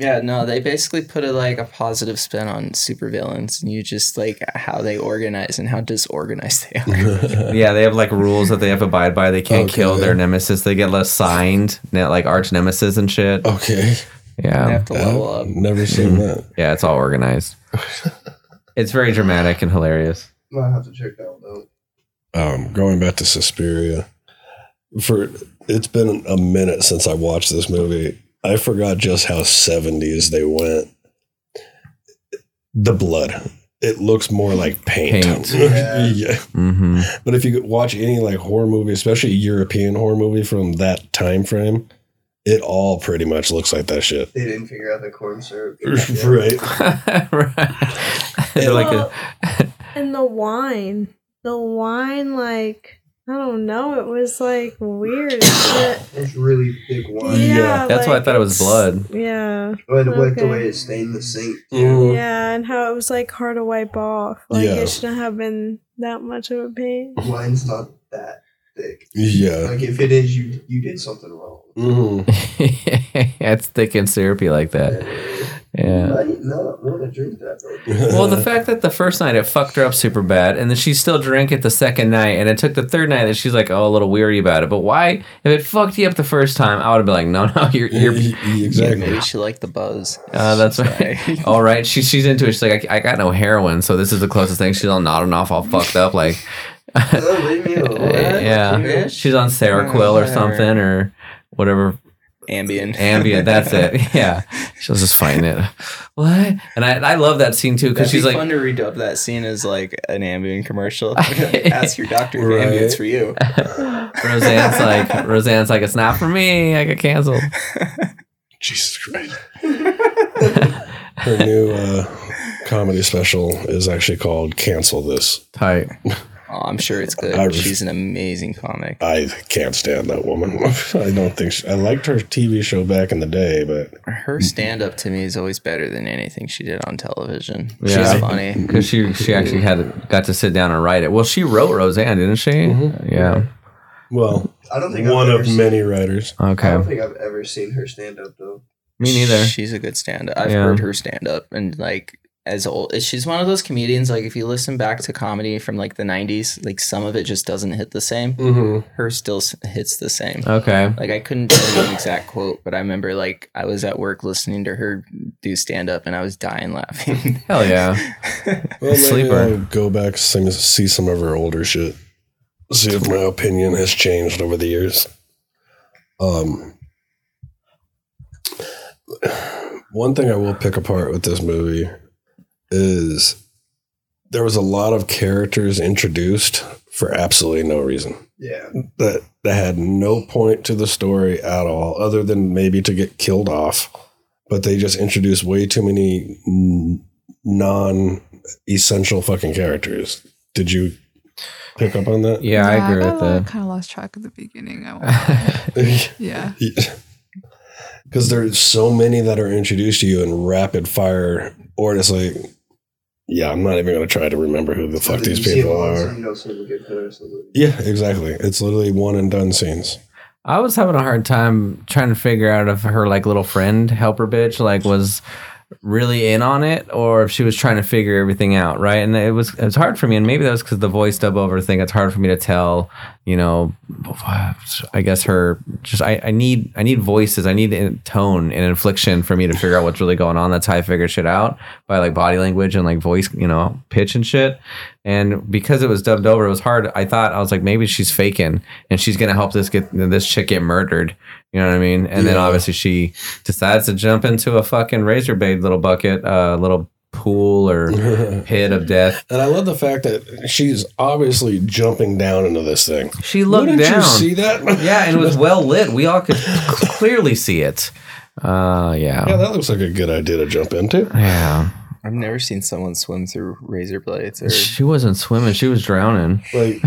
Yeah, no, they basically put a like a positive spin on supervillains, and you just like how they organize and how disorganized they are. Yeah, they have like rules that they have to abide by. They can't Okay. kill their nemesis. They get less signed, like arch nemesis and shit. Okay. Yeah. They Yeah, have to level up. Never seen that. yeah, it's all organized. it's very dramatic and hilarious. Might have to check that one out. Um, going back to Suspiria, for it's been a minute since I watched this movie. I forgot just how 70s they went. The blood. It looks more like paint. Paint. Yeah. yeah. hmm But if you watch any like horror movie, especially European horror movie from that time frame, it all pretty much looks like that shit. They didn't figure out the corn syrup. right. right. They're like a, and the wine, the wine, like I don't know, it was like weird. as shit. It's really big wine. Yeah, that's why I thought it was blood. Yeah, But like the way it stained the sink. Mhm. yeah, and how it was like hard to wipe off. Like Yeah. it shouldn't have been that much of a pain. Wine's not that thick. Yeah. Like if it is, you you did something wrong. hmm it's thick and syrupy like that. Yeah. I might not want to drink that. Though. Well, the fact that the first night it fucked her up super bad, and then she still drank it the second night, and it took the third night that she's like, oh, a little weary about it. But why? If it fucked you up the first time, I would have been like, no, no, you're, you're. exactly. Maybe she liked the buzz. Uh, that's Sorry. right. All right, she's she's into it. She's like, I, I got no heroin, so this is the closest thing. She's all nodding off, all fucked up, like, Oh, leave me alone. yeah. She's on Seroquel or something or whatever Ambien. ambient. That's it. Yeah, she was just fighting it. What? And I I love that scene too because she's be like, fun to redub that scene as like an Ambien commercial. Ask your doctor if Right. Ambien's for you. Roseanne's like, Roseanne's like, it's not for me. I got canceled. Jesus Christ. Her new uh, comedy special is actually called Cancel This. Tight. Oh, I'm sure it's good. I She's an amazing comic. I can't stand that woman. I don't think she, I liked her TV show back in the day, but Her stand up to me is always better than anything she did on television. Yeah. She's funny. Because she she actually had got to sit down and write it. Well, she wrote Roseanne, didn't she? Mhm. Yeah. Well, I don't think I've one ever of seen- many writers. Okay. I don't think I've ever seen her stand up though. Me neither. She's a good stand up. I've Yeah. heard her stand up and like as old she's one of those comedians like if you listen back to comedy from like the 90s like some of it just doesn't hit the same Mm-hmm. her still s- hits the same Okay. like i couldn't tell you an exact quote but i remember like i was at work listening to her do stand up and i was dying laughing Hell yeah. Well, maybe Sleeper. I'll go back and see some of her older shit. See if my opinion has changed over the years. Um, one thing I will pick apart with this movie is there was a lot of characters introduced for absolutely no reason Yeah. that that had no point to the story at all, other than maybe to get killed off. But they just introduced way too many non-essential fucking characters. Did you pick up on that? Yeah, I agree got with a that. Kind of lost track at the beginning. I won't- yeah. Because there's so many that are introduced to you in rapid fire, or it's like, yeah, I'm not even gonna try to remember who the So fuck did these you see it people are. You know some of the good players. of the- Yeah, exactly. It's literally one and done scenes. I was having a hard time trying to figure out if her like little friend helper bitch like was really in on it or if she was trying to figure everything out, right? And it was it was hard for me, and maybe that was because the voice dub over thing. It's hard for me to tell, you know. I guess her just I, I need I need voices, I need tone and inflection for me to figure out what's really going on. That's how I figure shit out by like body language and like voice, you know, pitch and shit. And because it was dubbed over, it was hard. I thought I was like, maybe she's faking and she's gonna help this get this chick get murdered. You know what I mean? And then obviously she decides to jump into a fucking razor blade little bucket, uh, little pool or pit of death. And I love the fact that she's obviously jumping down into this thing. She looked Wouldn't down. you see that? yeah, and it was well lit. We all could clearly see it. Uh, yeah, yeah, that looks like a good idea to jump into. yeah. i've never seen someone swim through razor blades or She wasn't swimming; she was drowning. Like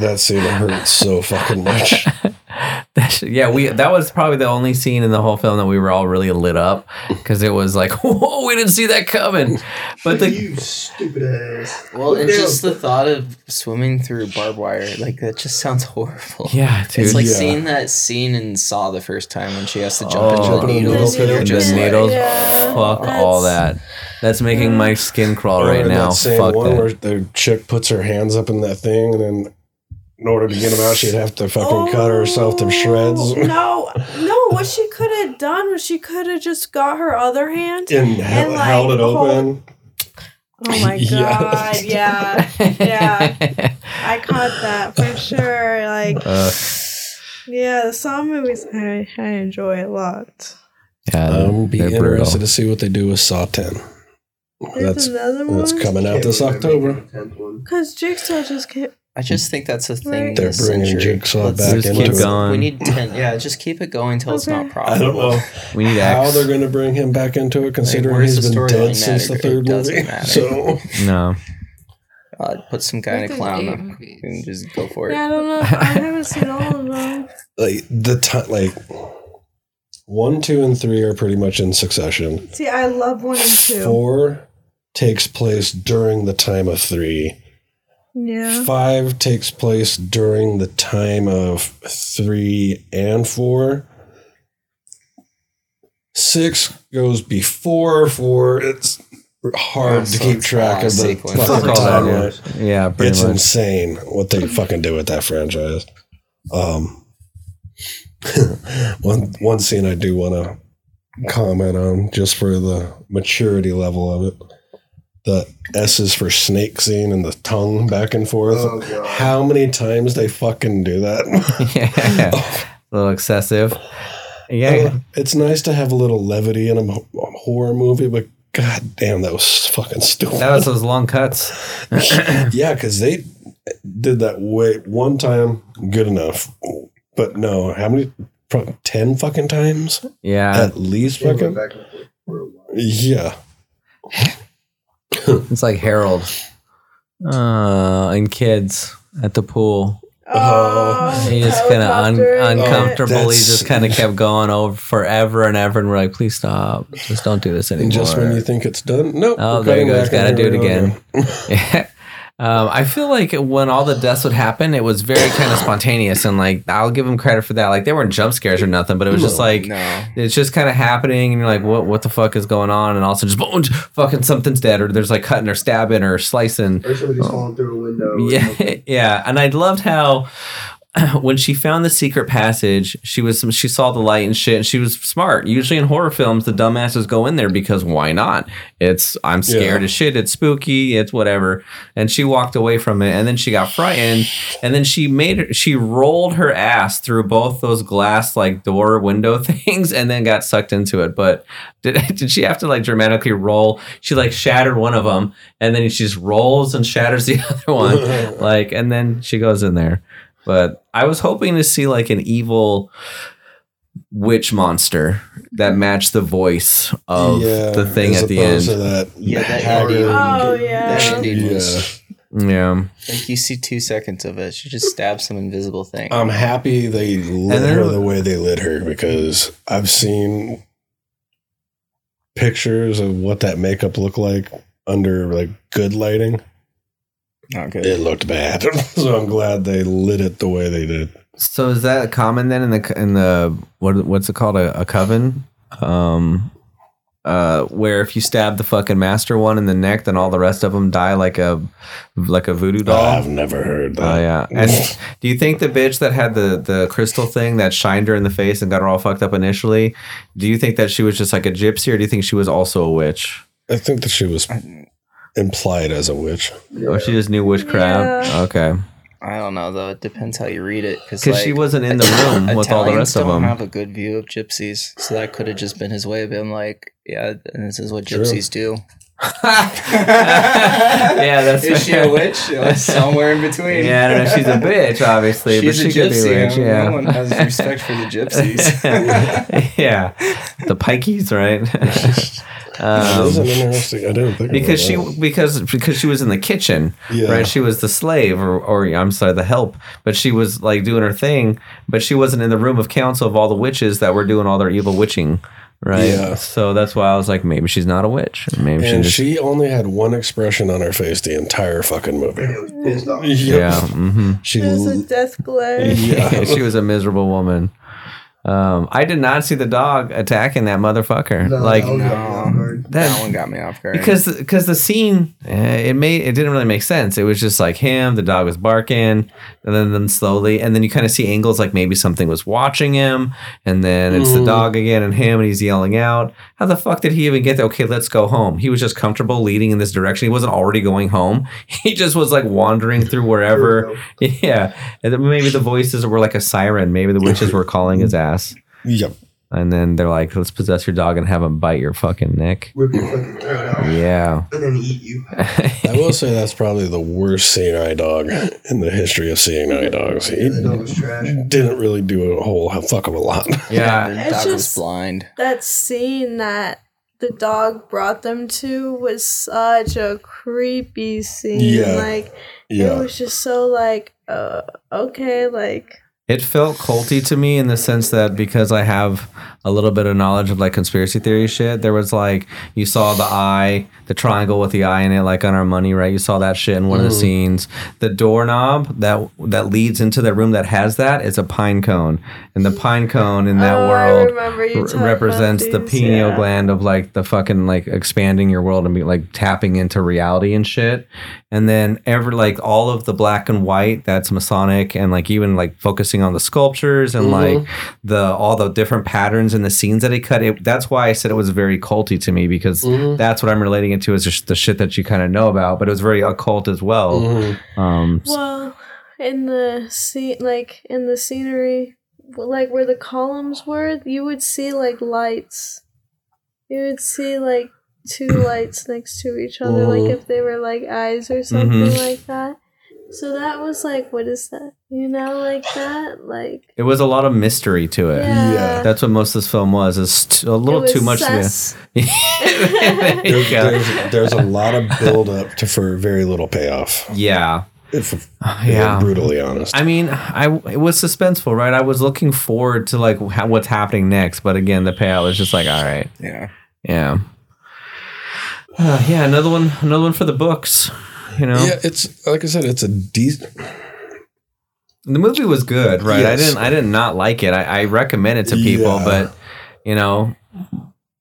that scene hurts so fucking much. That shit- yeah, we that was probably the only scene in the whole film that we were all really lit up because it was like, whoa, we didn't see that coming. But the you stupid ass. well Look and just the thought of swimming through barbed wire like that just sounds horrible yeah, dude, It's like Yeah. seeing that scene in Saw the first time when she has to jump Oh, into the in the needles. needle and pit. you're the just needles, Yeah, fuck all that. That's making my skin crawl right in now. That same Fuck one that. where the chick puts her hands up in that thing, and then in order to get him out, she'd have to fucking cut herself to shreds Oh, No, no. What she could have done was she could have just got her other hand. and, he- And, like, held it open. Oh my god! Yeah, yeah. I caught that for sure. Like, Uh, yeah, the Saw movies I, I enjoy a lot. yeah, I'm be interested brutal. to see what they do with Saw 10. There's That's another one. that's coming out this believe they're making October. the 10th one. Cause Jigsaw just came. I just think that's a thing. Right. They're this bringing century. Jigsaw Let's back just into keep it. going. We need ten. Yeah, just keep it going until it's Okay. not I don't know We need how X. they're going to bring him back into it, considering where's he's the been storyline dead since the matter? It third doesn't movie. matter. So No, Uh, put some kind in a clown eight on movies. and just go for it. Yeah, I don't know. I haven't seen all of them. like the time, like one, two, and three are pretty much in succession. See, I love one and two. Four takes place during the time of three. Yeah. Five takes place during the time of three and four. Six goes before four. It's hard Oh, to so keep track of the sequence. fucking fuck all that. timeline. Yeah, yeah pretty It's much. insane what they fucking do with that franchise. Um, one one scene I do want to comment on just for the maturity level of it. The S is for snake scene and the tongue back and forth. Oh, God. How many times they fucking do that? yeah, a little excessive. Yeah, Uh, it's nice to have a little levity in a horror movie, but god damn, that was fucking stupid. that was those long cuts. yeah, because they did that way one time, good enough. But no, how many? Pro- Ten fucking times Yeah, at least. Fucking back and forth for a while. yeah. it's like Harold uh, and kids at the pool. Oh. He just kind of un- uncomfortably That's- just kind of kept going over forever and ever, and we're like, please stop, just don't do this anymore. And just when you think it's done, nope. Oh, we're there he cutting goes. Gotta do it we go again. Yeah. Um, I feel like when all the deaths would happen, it was very kind of spontaneous, and like I'll give them credit for that. Like they weren't jump scares or nothing, but it was just like No. it's just kind of happening, and you're like, what What the fuck is going on? And also just boom, fucking something's dead, or there's like cutting or stabbing or slicing. Or somebody's falling through a window. Yeah, yeah, and I loved how when she found the secret passage, she was she saw the light and shit, and she was smart. Usually in horror films, the dumbasses go in there because why not? It's I'm scared Yeah. as shit. It's spooky. It's whatever. And she walked away from it, and then she got frightened, and then she made her, she rolled her ass through both those glass like door window things, and then got sucked into it. But did did she have to like dramatically roll? She like shattered one of them, and then she just rolls and shatters the other one like and then she goes in there but i was hoping to see like an evil witch monster that matched the voice of the thing as at the end to that Yeah, that haggard- Oh yeah. That dude Yeah. was yeah like you see two seconds of it. She just stabs some invisible thing. I'm happy they lit then- her the way they lit her because I've seen pictures of what that makeup looked like under like good lighting. Not good. It looked bad, so I'm glad they lit it the way they did. so is that common then in the in the what what's it called a, a coven um uh where if you stab the fucking master one in the neck then all the rest of them die like a like a voodoo doll I've never heard that. Oh yeah. And do you think the bitch that had the the crystal thing that shined her in the face and got her all fucked up initially? Do you think that she was just like a gypsy, or do you think she was also a witch? I think that she was implied as a witch. Or she just knew witchcraft? Yeah. Okay. I don't know though. It depends how you read it. Because Because she wasn't in the room with all the rest of don't them. have a good view of gypsies, so that could have just been his way of being like, yeah, and this is what True. gypsies do. yeah, that's Is she a witch? Or somewhere in between. Yeah, I don't know. She's a bitch, obviously, She's but a she could be a gypsy. witch. No Yeah. one has respect for the gypsies. yeah, the pikeys, right? that was um, an interesting. I didn't think because she about because because she was in the kitchen Yeah. right she was the slave or, or i'm sorry the help but she was like doing her thing but she wasn't in the room of council of all the witches that were doing all their evil witching right Yeah. so that's why i was like maybe she's not a witch maybe. And she just she only had one expression on her face the entire fucking movie. It was pissed off. Yep. yeah hmm She It was a death glare. yeah. she was a miserable woman um i did not see the dog attacking that motherfucker No, like that one got me off guard. that- that one got me off guard. because because the scene eh, it made it didn't really make sense. It was just like him, the dog was barking, and then then slowly, and then you kind of see angles like maybe something was watching him, and then it's the Mhm. dog again and him, and he's yelling out. How the fuck did he even get there? Okay, let's go home. He was just comfortable leading in this direction. He wasn't already going home. He just was like wandering through wherever. Yeah, and then maybe the voices were like a siren. Maybe the witches were calling his ass. Yep. And then they're like, let's possess your dog and have him bite your fucking neck. Rip your fucking throat out. Yeah. And then eat you. I will say that's probably the worst seeing eye dog in the history of seeing eye dogs. He Yeah, the dog was trash. didn't really do a whole fuck of a lot. Yeah. the It's dog was blind. that scene that the dog brought them to was such a creepy scene. Yeah. Like it was just so like, uh, okay, like It felt culty to me in the sense that because I have a little bit of knowledge of like conspiracy theory shit, there was like you saw the eye, the triangle with the eye in it, like on our money, right? You saw that shit in one of the Mhm. scenes. The doorknob that that leads into the room that has that is a pine cone, and the pine cone in that oh, world r- represents the pineal yeah. gland of like the fucking like expanding your world and be like tapping into reality and shit. And then ever like all of the black and white that's Masonic and like even like focusing on the sculptures and Mhm. like the all the different patterns and the scenes that he cut. It, that's why I said it was very culty to me because Mhm. that's what I'm relating it to is just the shit that you kind of know about. But it was very occult as well. Mhm. Um, Well, in the scene, like in the scenery, like where the columns were, you would see like lights. You would see like two lights next to each other, like if they were like eyes or something Mhm. like that. So that was like, what is that? You know, like that, like it was a lot of mystery to it. yeah. Yeah. That's what most of this film was. It's t- a little It too much. To sus. the, There There's, there's, there's a lot of build up to for very little payoff. yeah. If Yeah. brutally honest. I mean, I it was suspenseful, right? I was looking forward to like how, what's happening next, but again, the payout was just like, all right, Yeah. yeah, uh, yeah. Another one, another one for the books. You know, Yeah, it's like I said, it's a decent. the movie was good, right? I didn't, I did not like it. I, I recommend it to people, Yeah. but you know,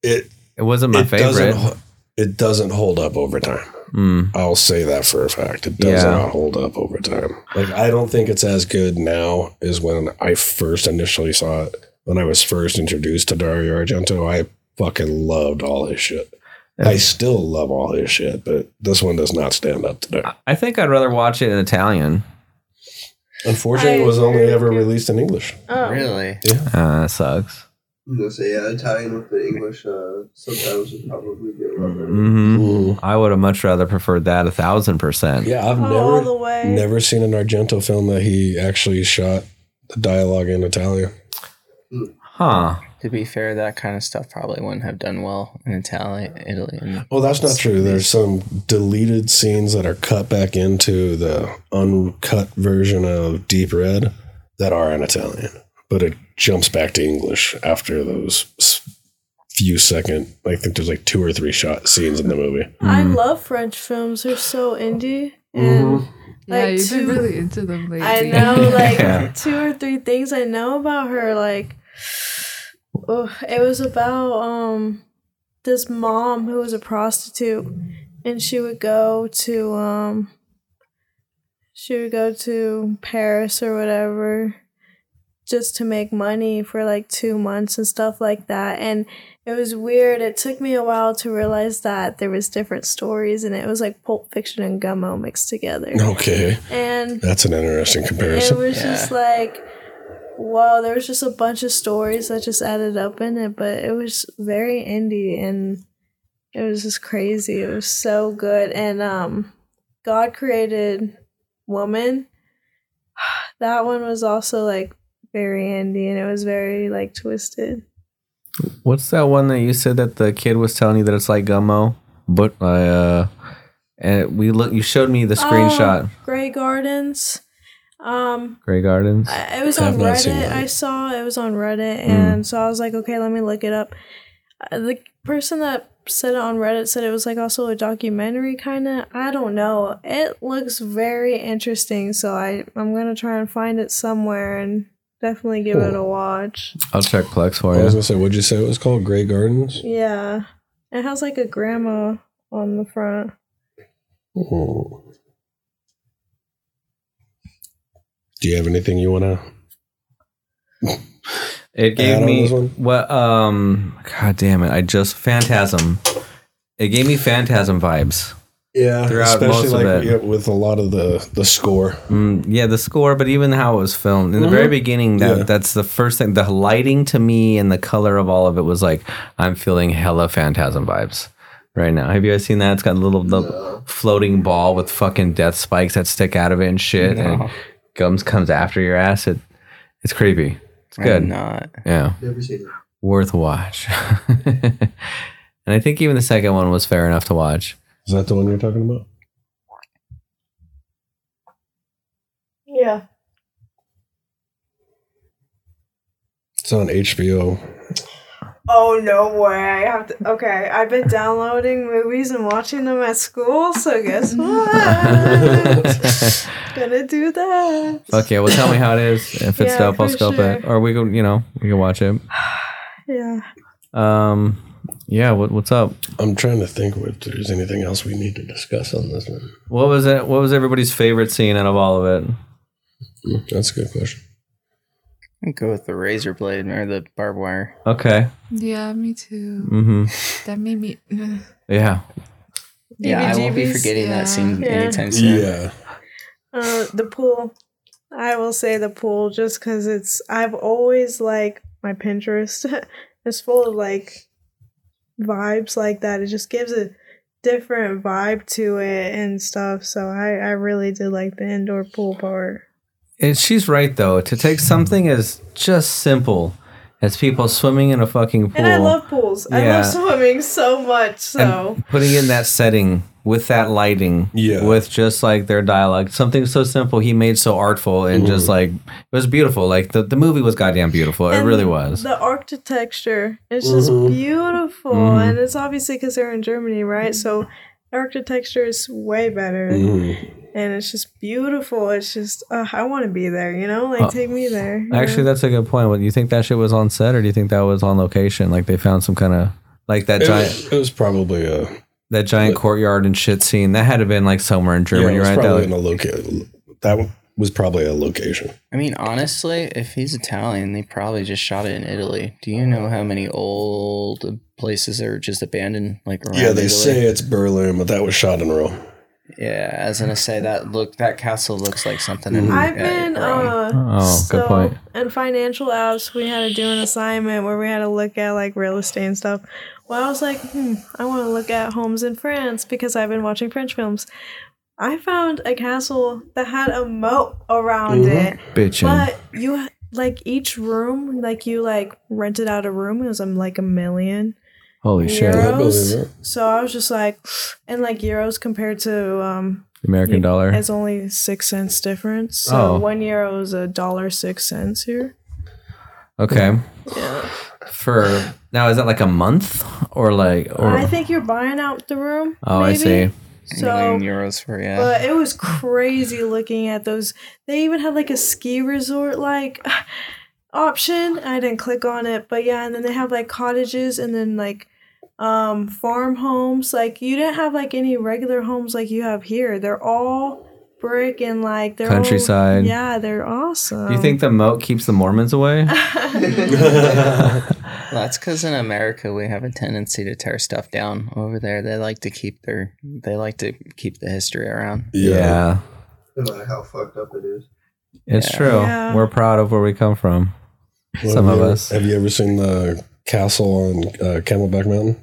It it wasn't my it doesn't favorite. it doesn't hold up over time. Mm. I'll say that for a fact. It does Yeah. not hold up over time. Like I don't think it's as good now as when I first initially saw it. When I was first introduced to Dario Argento, I fucking loved all his shit. I still love all his shit, but this one does not stand up today. I think I'd rather watch it in Italian. Unfortunately, I it was only ever with released in English. Oh. Really? Uh, that sucks. I'm gonna say yeah, Italian with the English uh, subtitles would probably be a lot better. hmm Mm. I would have much rather preferred that a thousand percent. Yeah, I've Oh, never never seen an Argento film that he actually shot the dialogue in Italian. Huh. To be fair, that kind of stuff probably wouldn't have done well in Italy, Italy. And Well, that's not true. There's some deleted scenes that are cut back into the uncut version of Deep Red that are in Italian, but it jumps back to English after those few second. I think there's like two or three shot scenes in the movie. I Mm. love French films. They're so indie. And Yeah, Like you've been really into them lately. I know, like Yeah. two or three things I know about her. Like, oh, it was about um this mom who was a prostitute, and she would go to um she would go to Paris or whatever just to make money for like two months and stuff like that. And it was weird. It took me a while to realize that there was different stories, and it was like Pulp Fiction and Gummo mixed together. Okay, And that's an interesting comparison it was Yeah. just like, wow, there was just a bunch of stories that just added up in it, but it was very indie and it was just crazy. It was so good. And um God created woman. That one was also like very indie and it was very like twisted. What's that one that you said that the kid was telling you that it's like Gummo? But I uh and we look you showed me the screenshot. Oh, Grey Gardens. Um Grey Gardens. I- It was I've on Reddit. I saw it was on Reddit, Mm. and so I was like, okay, let me look it up. Uh, The person that said it on Reddit said it was like also a documentary kind of. I don't know. It looks very interesting, so I I'm gonna try and find it somewhere and definitely give it a watch. I'll check Plex for I was gonna say, what'd you say it was called? Grey Gardens. Yeah, it has like a grandma on the front. Oh. Do you have anything you want to? It gave on me what um god damn it. I just Phantasm. It gave me Phantasm vibes. Yeah, Throughout especially most of like it. yeah, with a lot of the the score. Mm, yeah, the score, but even how it was filmed in the Mhm. very beginning, that Yeah. that's the first thing. The lighting to me and the color of all of it was like I'm feeling hella Phantasm vibes right now. Have you guys seen that? It's got a little the No. floating ball with fucking death spikes that stick out of it and shit, and No. Gums comes after your ass. It it's creepy. It's I'm good. not. Yeah, Never seen it. worth a watch. and I think even the second one was fair enough to watch. Is that the one you're talking about? Yeah. It's on HBO. Oh no way! I have to. Okay, I've been downloading movies and watching them at school. So guess what? Gonna do that. Okay, well, tell me how it is. If it's Yeah, dope, I'll for scope it, or we could, you know, we can watch it. Yeah. Um, yeah. What, what's up? I'm trying to think if there's anything else we need to discuss on this one. What was it? What was everybody's favorite scene out of all of it? Hmm, That's a good question. I'd go with the razor blade or the barbed wire. Okay. Yeah, me too. Mm-hmm. That made me. Yeah. Yeah, I won't be forgetting Yeah. that scene Yeah. anytime soon. Yeah, Uh, the pool. I will say the pool just because it's. I've always like my Pinterest. it's full of like vibes like that. It just gives a different vibe to it and stuff. So I I really did like the indoor pool part. And she's right though. To take something as just simple as people swimming in a fucking pool And I love pools. I love swimming so much. So and putting in that setting with that lighting, Yeah. with just like their dialogue, something so simple he made so artful and just like it was beautiful. Like the, the movie was goddamn beautiful. it really was. The architecture is just Mhm. beautiful, Mhm. and it's obviously because they're in Germany, right? So architecture is way better, Mhm. and it's just beautiful. It's just uh, I want to be there. You know, like Uh, take me there. Actually, know? that's a good point. What do you think that shit was on set, or do you think that was on location? Like they found some kind of like that It giant was, it was probably a that giant courtyard and shit scene. That had to have been like somewhere in yeah, Germany, it was right? That, probably like- in a location. That was probably a location. I mean, honestly, if he's Italian, they probably just shot it in Italy. Do you know how many old places are just abandoned? Like around Yeah, they Italy? say it's Berlin, but that was shot in Rome. Yeah, I was gonna say that look that castle looks like something in I've uh, been Rome. uh Oh, good so, point. In financial apps, we had to do an assignment where we had to look at like real estate and stuff. Well, I was like, hmm, I want to look at homes in France because I've been watching French films. I found a castle that had a moat around Mhm. it, bitching. but you like each room, like you like rented out a room. It was um, like a million Holy shit! Euros. it. So I was just like, and like euros compared to um American dollar. it's only six cents difference. So Oh. one euro is a dollar six cents here. Okay. Yeah. For now, is that like a month or like? Or I think you're buying out the room. oh, I see. A So, euros for yeah. but it was crazy looking at those. They even had like a ski resort like option. I didn't click on it, but yeah, and then they have like cottages and then like um farm homes. Like you didn't have like any regular homes like you have here. They're all brick and like they're all- Countryside. yeah, they're awesome. Do you think the moat keeps the Mormons away? That's because in America we have a tendency to tear stuff down. Over there, they like to keep their they like to keep the history around. yeah, No matter how fucked up it is. it's Yeah. true. Yeah. We're proud of where we come from. Well, Some have of you ever- us. Have you ever seen the castle on uh, Camelback Mountain?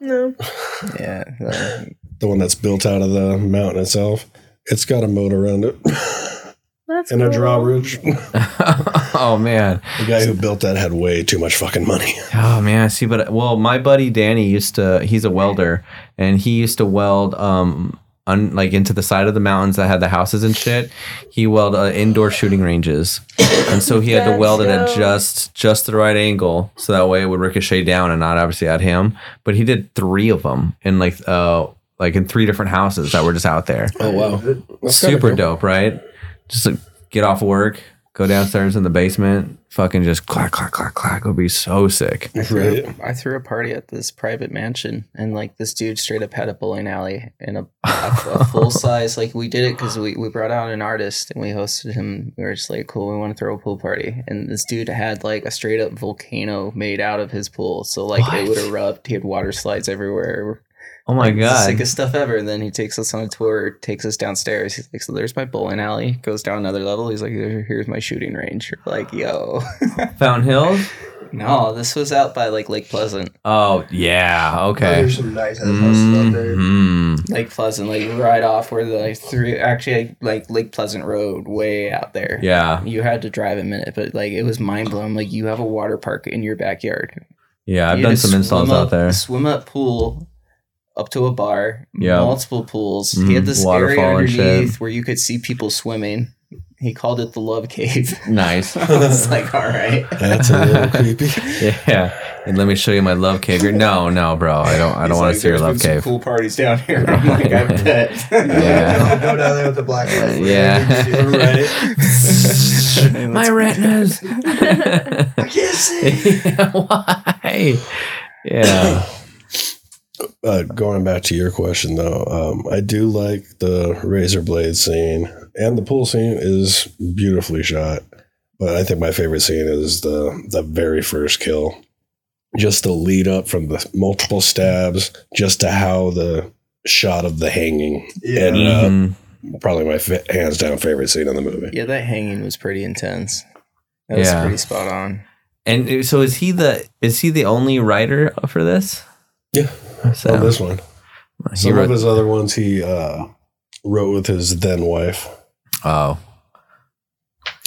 no? Yeah, the- The one that's built out of the mountain itself. It's got a moat around it That's and a cool. drawbridge. oh man. The guy who built that had way too much fucking money. Oh man, see, but well, my buddy Danny used to. He's a welder, and he used to weld um, un, like into the side of the mountains that had the houses and shit. He welded uh, indoor shooting ranges, and so he had to weld it at just just the right angle, so that way it would ricochet down and not obviously at him. But he did three of them in like uh like in three different houses that were just out there. Oh wow, That's Super cool. dope, right? Just like, get off work, go downstairs in the basement, fucking just clack clack clack clack. It would be so sick. I threw, Right. I threw a party at this private mansion, and like this dude straight up had a bowling alley and a, a, a full size. Like we did it because we, we brought out an artist and we hosted him. We were just like, cool, we want to throw a pool party, and this dude had like a straight up volcano made out of his pool. So like it would erupt. He had water slides everywhere. Oh my Like, the god. sickest stuff ever. And then he takes us on a tour, takes us downstairs. He's like, so there's my bowling alley. Goes down another level. He's like, here's my shooting range. You're like, yo. Fountain Hills? no, this was out by like Lake Pleasant. Oh yeah, Oh, okay. there's some nice ass houses out there. Mhm. Lake Pleasant, like right off where the like, three actually like Lake Pleasant Road, way out there. Yeah, You had to drive a minute, but like it was mind blowing. Like you have a water park in your backyard. yeah. I've You done some installs swim out there. Swim up pool up to a bar, Yeah. multiple pools. he had Mhm, this waterfall area underneath where you could see people swimming. He called it the Love Cave. Nice. I was like, all right. That's a little creepy. Yeah, and let me show you my love cave. No, no, bro. I don't. I don't He's want like, to see your love been some cave. Cool parties down here. I'm like, I bet. Yeah. Go down there with the black light. Yeah. my retinas. I can't see. Why? Yeah. Uh, going back to your question though, um, I do like the razor blade scene, and the pool scene is beautifully shot. But I think my favorite scene is the the very first kill, just the lead up from the multiple stabs, just to how the shot of the hanging Yeah. ended up. Mhm. Probably my fa- hands down favorite scene in the movie. yeah, that hanging was pretty intense. That was Yeah. pretty spot on. And so is he the is he the only writer for this? Yeah. So On this one, he some wrote, of his other ones he uh, wrote with his then wife, oh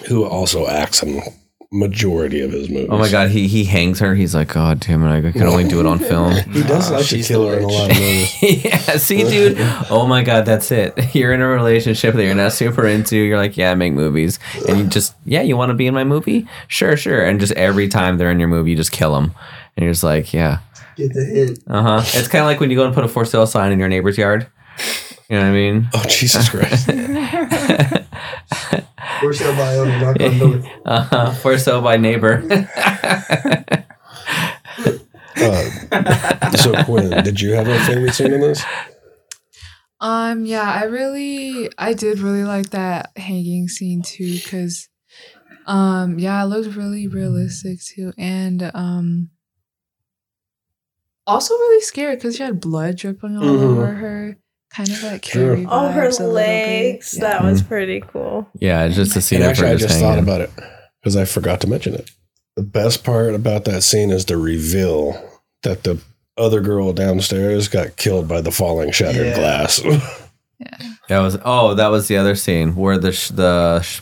who also acts in majority of his movies. oh my god he he hangs her. He's like God damn it! I can only do it on film. He does Nah, like to kill her in a lot of movies. yeah, see, dude. Oh my god, that's it. You're in a relationship that you're not super into. You're like, yeah, I make movies, and you just, yeah, you want to be in my movie? Sure, sure. And just every time they're in your movie, you just kill them, and you're just like, yeah, Get the hint. Uh huh. It's kind of like when you go and put a for sale sign in your neighbor's yard. You know what I mean? Oh Jesus Christ! For sale by owner, knock on door. uh huh. For sale by neighbor. Uh, so Quinn, did you have a favorite scene in this? Um, yeah, I really, I did really like that hanging scene too, because, um, yeah, it looked really realistic too, and um, also really scary because she had blood dripping all Mhm. over her, kind of like Sure. All her vibes a little bit. legs. Yeah. That was pretty cool. yeah, just to see And actually, I just just thought about it because I forgot to mention it. The best part about that scene is the reveal that the other girl downstairs got killed by the falling shattered Yeah. glass. Yeah. That was oh, that was the other scene where the sh- the sh-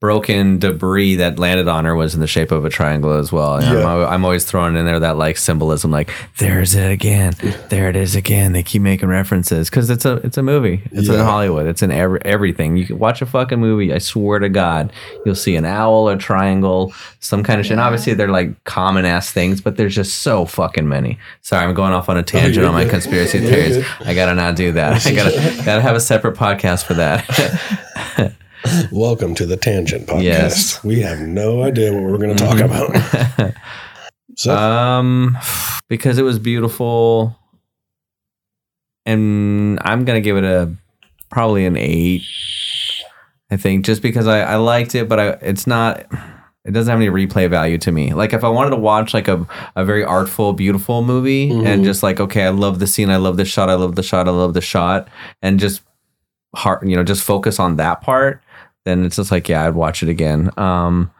broken debris that landed on her was in the shape of a triangle as well. And I'm, Yeah. I'm always throwing in there that like symbolism, like there's it again, there it is again. They keep making references because it's a it's a movie. It's in Hollywood. It's in every, everything. You can watch a fucking movie. I swear to God, you'll see an owl, a triangle, some kind of shit. And obviously, they're like common ass things, but there's just so fucking many. Sorry, I'm going off on a tangent you're on my conspiracy theories. I gotta not do that. I gotta gotta have a separate podcast for that. Welcome to the Tangent Podcast. Yes. We have no idea what we're going to talk about. So, um, because it was beautiful, and I'm gonna give it a probably an eight. I think just because I, I liked it, but I it's not. It doesn't have any replay value to me. Like if I wanted to watch like a, a very artful, beautiful movie Mhm. and just like, okay, I love the scene, I love the shot, I love the shot, I love the shot, and just heart, you know, just focus on that part, then it's just like, yeah, I'd watch it again. Um,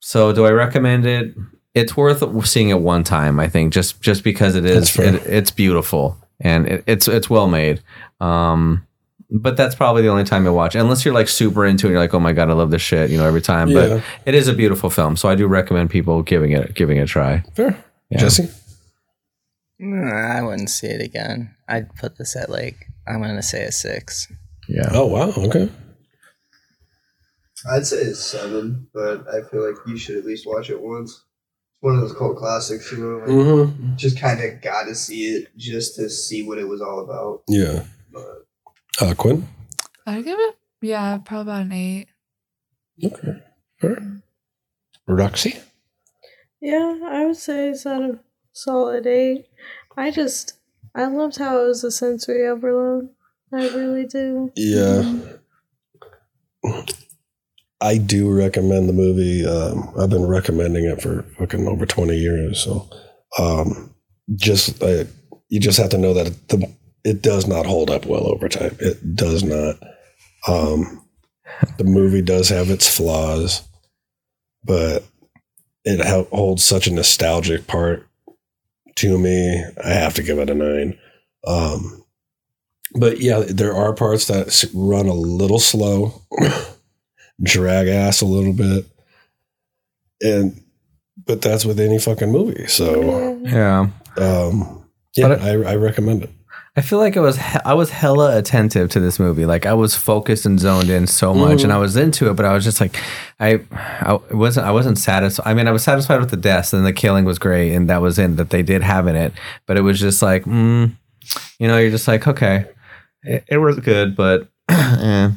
so do I recommend it? It's worth seeing it one time, I think, just just because it That's is fair. it, it's beautiful and it, it's it's well made. Um, but that's probably the only time I watch, unless you're like super into it. You're like, oh my god, I love this shit, you know, every time. Yeah. But it is a beautiful film, so I do recommend people giving it giving it a try. fair. Yeah. Jesse? I wouldn't see it again. I'd put this at like I'm gonna say a six. Yeah. Oh, wow. Okay. I'd say it's seven, but I feel like you should at least watch it once. It's one of those cult classics, you know. Like, Mm-hmm. Just kind of got to see it just to see what it was all about. Yeah. But Uh, Quinn? I'd give it, yeah, probably about an eight. Okay. Fair. Roxie? Yeah, I would say it's at a solid eight. I just I loved how it was a sensory overload. I really do. Yeah. I do recommend the movie. Um, I've been recommending it for fucking over 20 years. So, um, just, uh, you just have to know that the, it does not hold up well over time. It does not. Um, the movie does have its flaws, but it ha- holds such a nostalgic part to me. I have to give it a nine. Um, but yeah, there are parts that run a little slow, drag ass a little bit, and but that's with any fucking movie. So, Yeah. Yeah. um, yeah, But I, I recommend it. I feel like I was he- I was hella attentive to this movie. Like I was focused and zoned in so much, Mhm. and I was into it. But I was just like, I, I wasn't I wasn't satisfied. I mean, I was satisfied with the deaths and the killing was great, and that was in that they did have in it. But it was just like, mm, you know, you're just like, okay, it, it was good, but eh.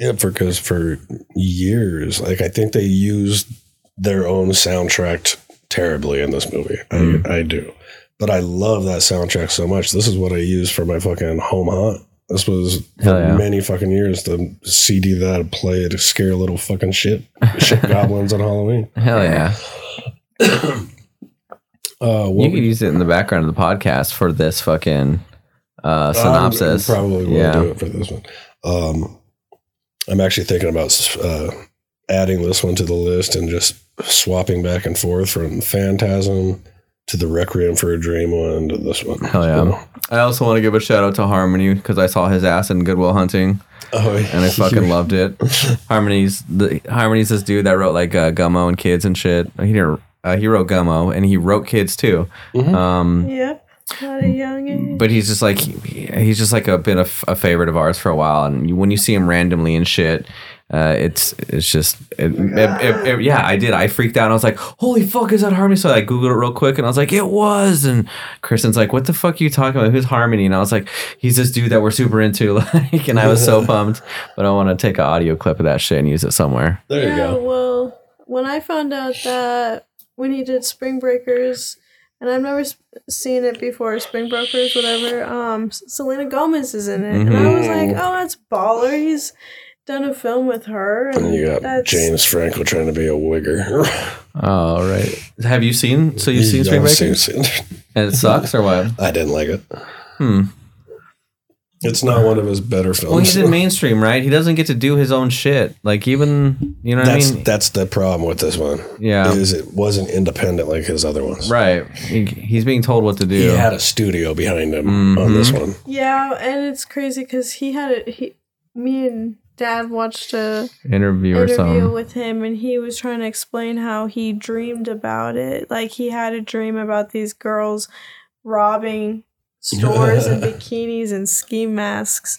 Yeah, for because for years, like I think they used their own soundtrack terribly in this movie. Mm. I, I do, but I love that soundtrack so much. This is what I use for my fucking home hunt. This was for yeah. many fucking years the CD that I play to scare little fucking shit shit goblins on Halloween. hell yeah, Uh, you could use it in the background of the podcast for this fucking uh, synopsis. I probably will Yeah. do it for this one. Um, I'm actually thinking about uh, adding this one to the list and just swapping back and forth from Phantasm to the Requiem for a Dream one to this one. Hell yeah. I also want to give a shout out to Harmony because I saw his ass in Good Will Hunting. Oh, yeah. and I fucking loved it. Harmony's the Harmony's this dude that wrote like uh, Gummo and Kids and shit. He didn't. Uh, he wrote Gummo and he wrote Kids too. Mhm. Um, Yep. At a young age. but he's just like he's just like a been a favorite of ours for a while. And you, when you see him randomly and shit, Uh, it's it's just it, it- it- it- yeah. I did. I freaked out. I was like, "Holy fuck, is that Harmony?" So I googled it real quick, and I was like, "It was." And Kristen's like, "What the fuck are you talking about? Who's Harmony?" And I was like, "He's this dude that we're super into." Like, and I was so pumped. But I want to take an audio clip of that shit and use it somewhere. There you yeah, go. well, when I found out that when he did Spring Breakers, and I've never s- seen it before, Spring Breakers, whatever. Um, Selena Gomez is in it, and I was like, oh, that's baller. He's done a film with her, and And you got that's James Franco trying to be a wigger. Oh right. Have you seen? So you've seen Spring I've seen- Breakers? seen- And it sucks or what? I didn't like it. Hmm. It's not one of his better films. Well, he's in mainstream, right? He doesn't get to do his own shit. Like even you know what that's I mean? that's the problem with this one. Yeah. is it wasn't independent like his other ones. Right. He, he's being told what to do. He had a studio behind him mm-hmm. on this one. yeah, and it's crazy because he had it. He, me and Dad watched a interview or interview something. with him and he was trying to explain how he dreamed about it like he had a dream about these girls robbing stores and bikinis and ski masks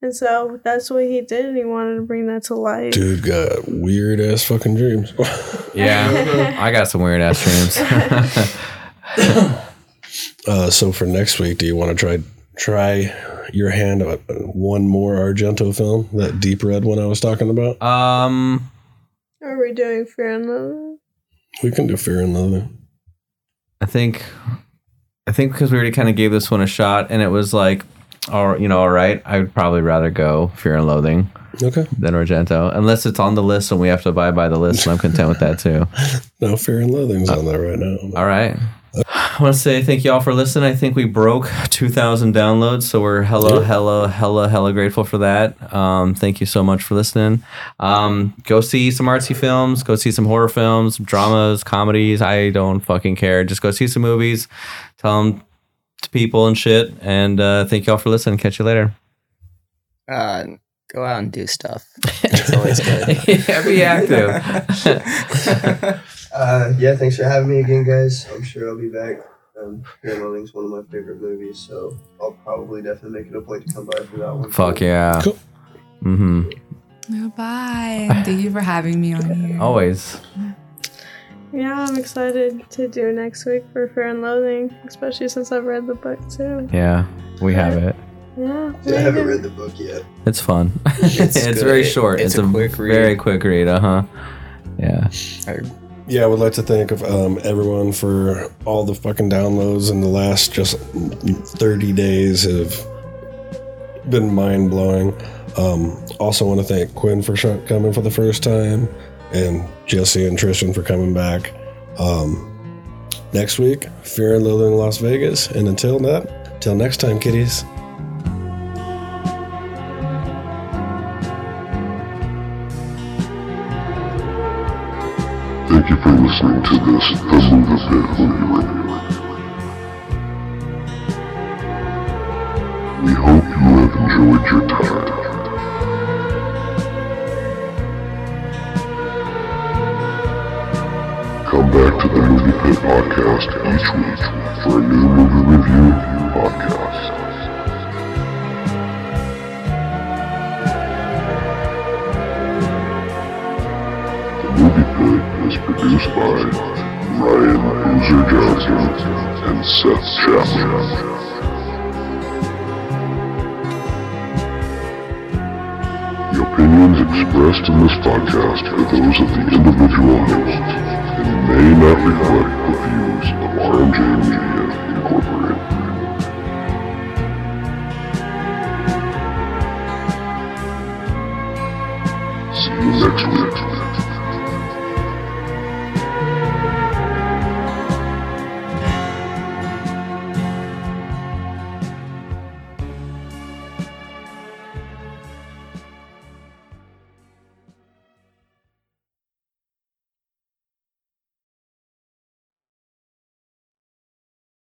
and so that's what he did and he wanted to bring that to light Dude got weird ass fucking dreams. Yeah, I got some weird ass dreams. uh, so for next week, do you want to try try your hand at one more Argento film, that deep red one I was talking about? um, are we doing fear and loathing We can do Fear and Loathing. I think, I think because we already kind of gave this one a shot, and it was like, all you know, all right. I would probably rather go Fear and Loathing Okay. than Argento, unless it's on the list and we have to abide by the list, and I'm content with that too. No, Fear and Loathing's uh, on there right now. All right. I want to say thank you all for listening. I think we broke 2,000 downloads, so we're hella, Yeah. hella, hella, hella grateful for that. Um, thank you so much for listening. Um, go see some artsy films. Go see some horror films, dramas, comedies. I don't fucking care. Just go see some movies. Tell them to people and shit. And uh, thank you all for listening. Catch you later. Uh, go out and do stuff. It's always good. yeah, be active. Uh, yeah, thanks for having me again, guys. I'm sure I'll be back. Um, Fear and Loathing's one of my favorite movies, so I'll probably definitely make it a point to come by for that one. Fuck yeah. Cool. Mm-hmm. Goodbye. Thank you for having me on here. Always. yeah i'm excited to do next week for fear and loathing especially since i've read the book too Yeah, we have it. yeah Yeah, I haven't read the book yet. It's fun. It's, It's very short. It's, It's a, a quick read. very quick read. Uh huh. Yeah. Yeah, I would like to thank um, everyone for all the fucking downloads in the last just 30 days have been mind blowing. Um, also, want to thank Quinn for coming for the first time, and Jesse and Tristan for coming back. Um, next week, Fear and Loathing in Las Vegas, and until that, till next time, kiddies. You for listening to this The Movie Review. We hope you have enjoyed your time. Come back to the Movie Pit Podcast each week for a new movie review podcast. Produced by Ryan Boozer Johnson and Seth Chapman. The opinions expressed in this podcast are those of the individual host and may not reflect the views of RMJ Media Incorporated. See you next week.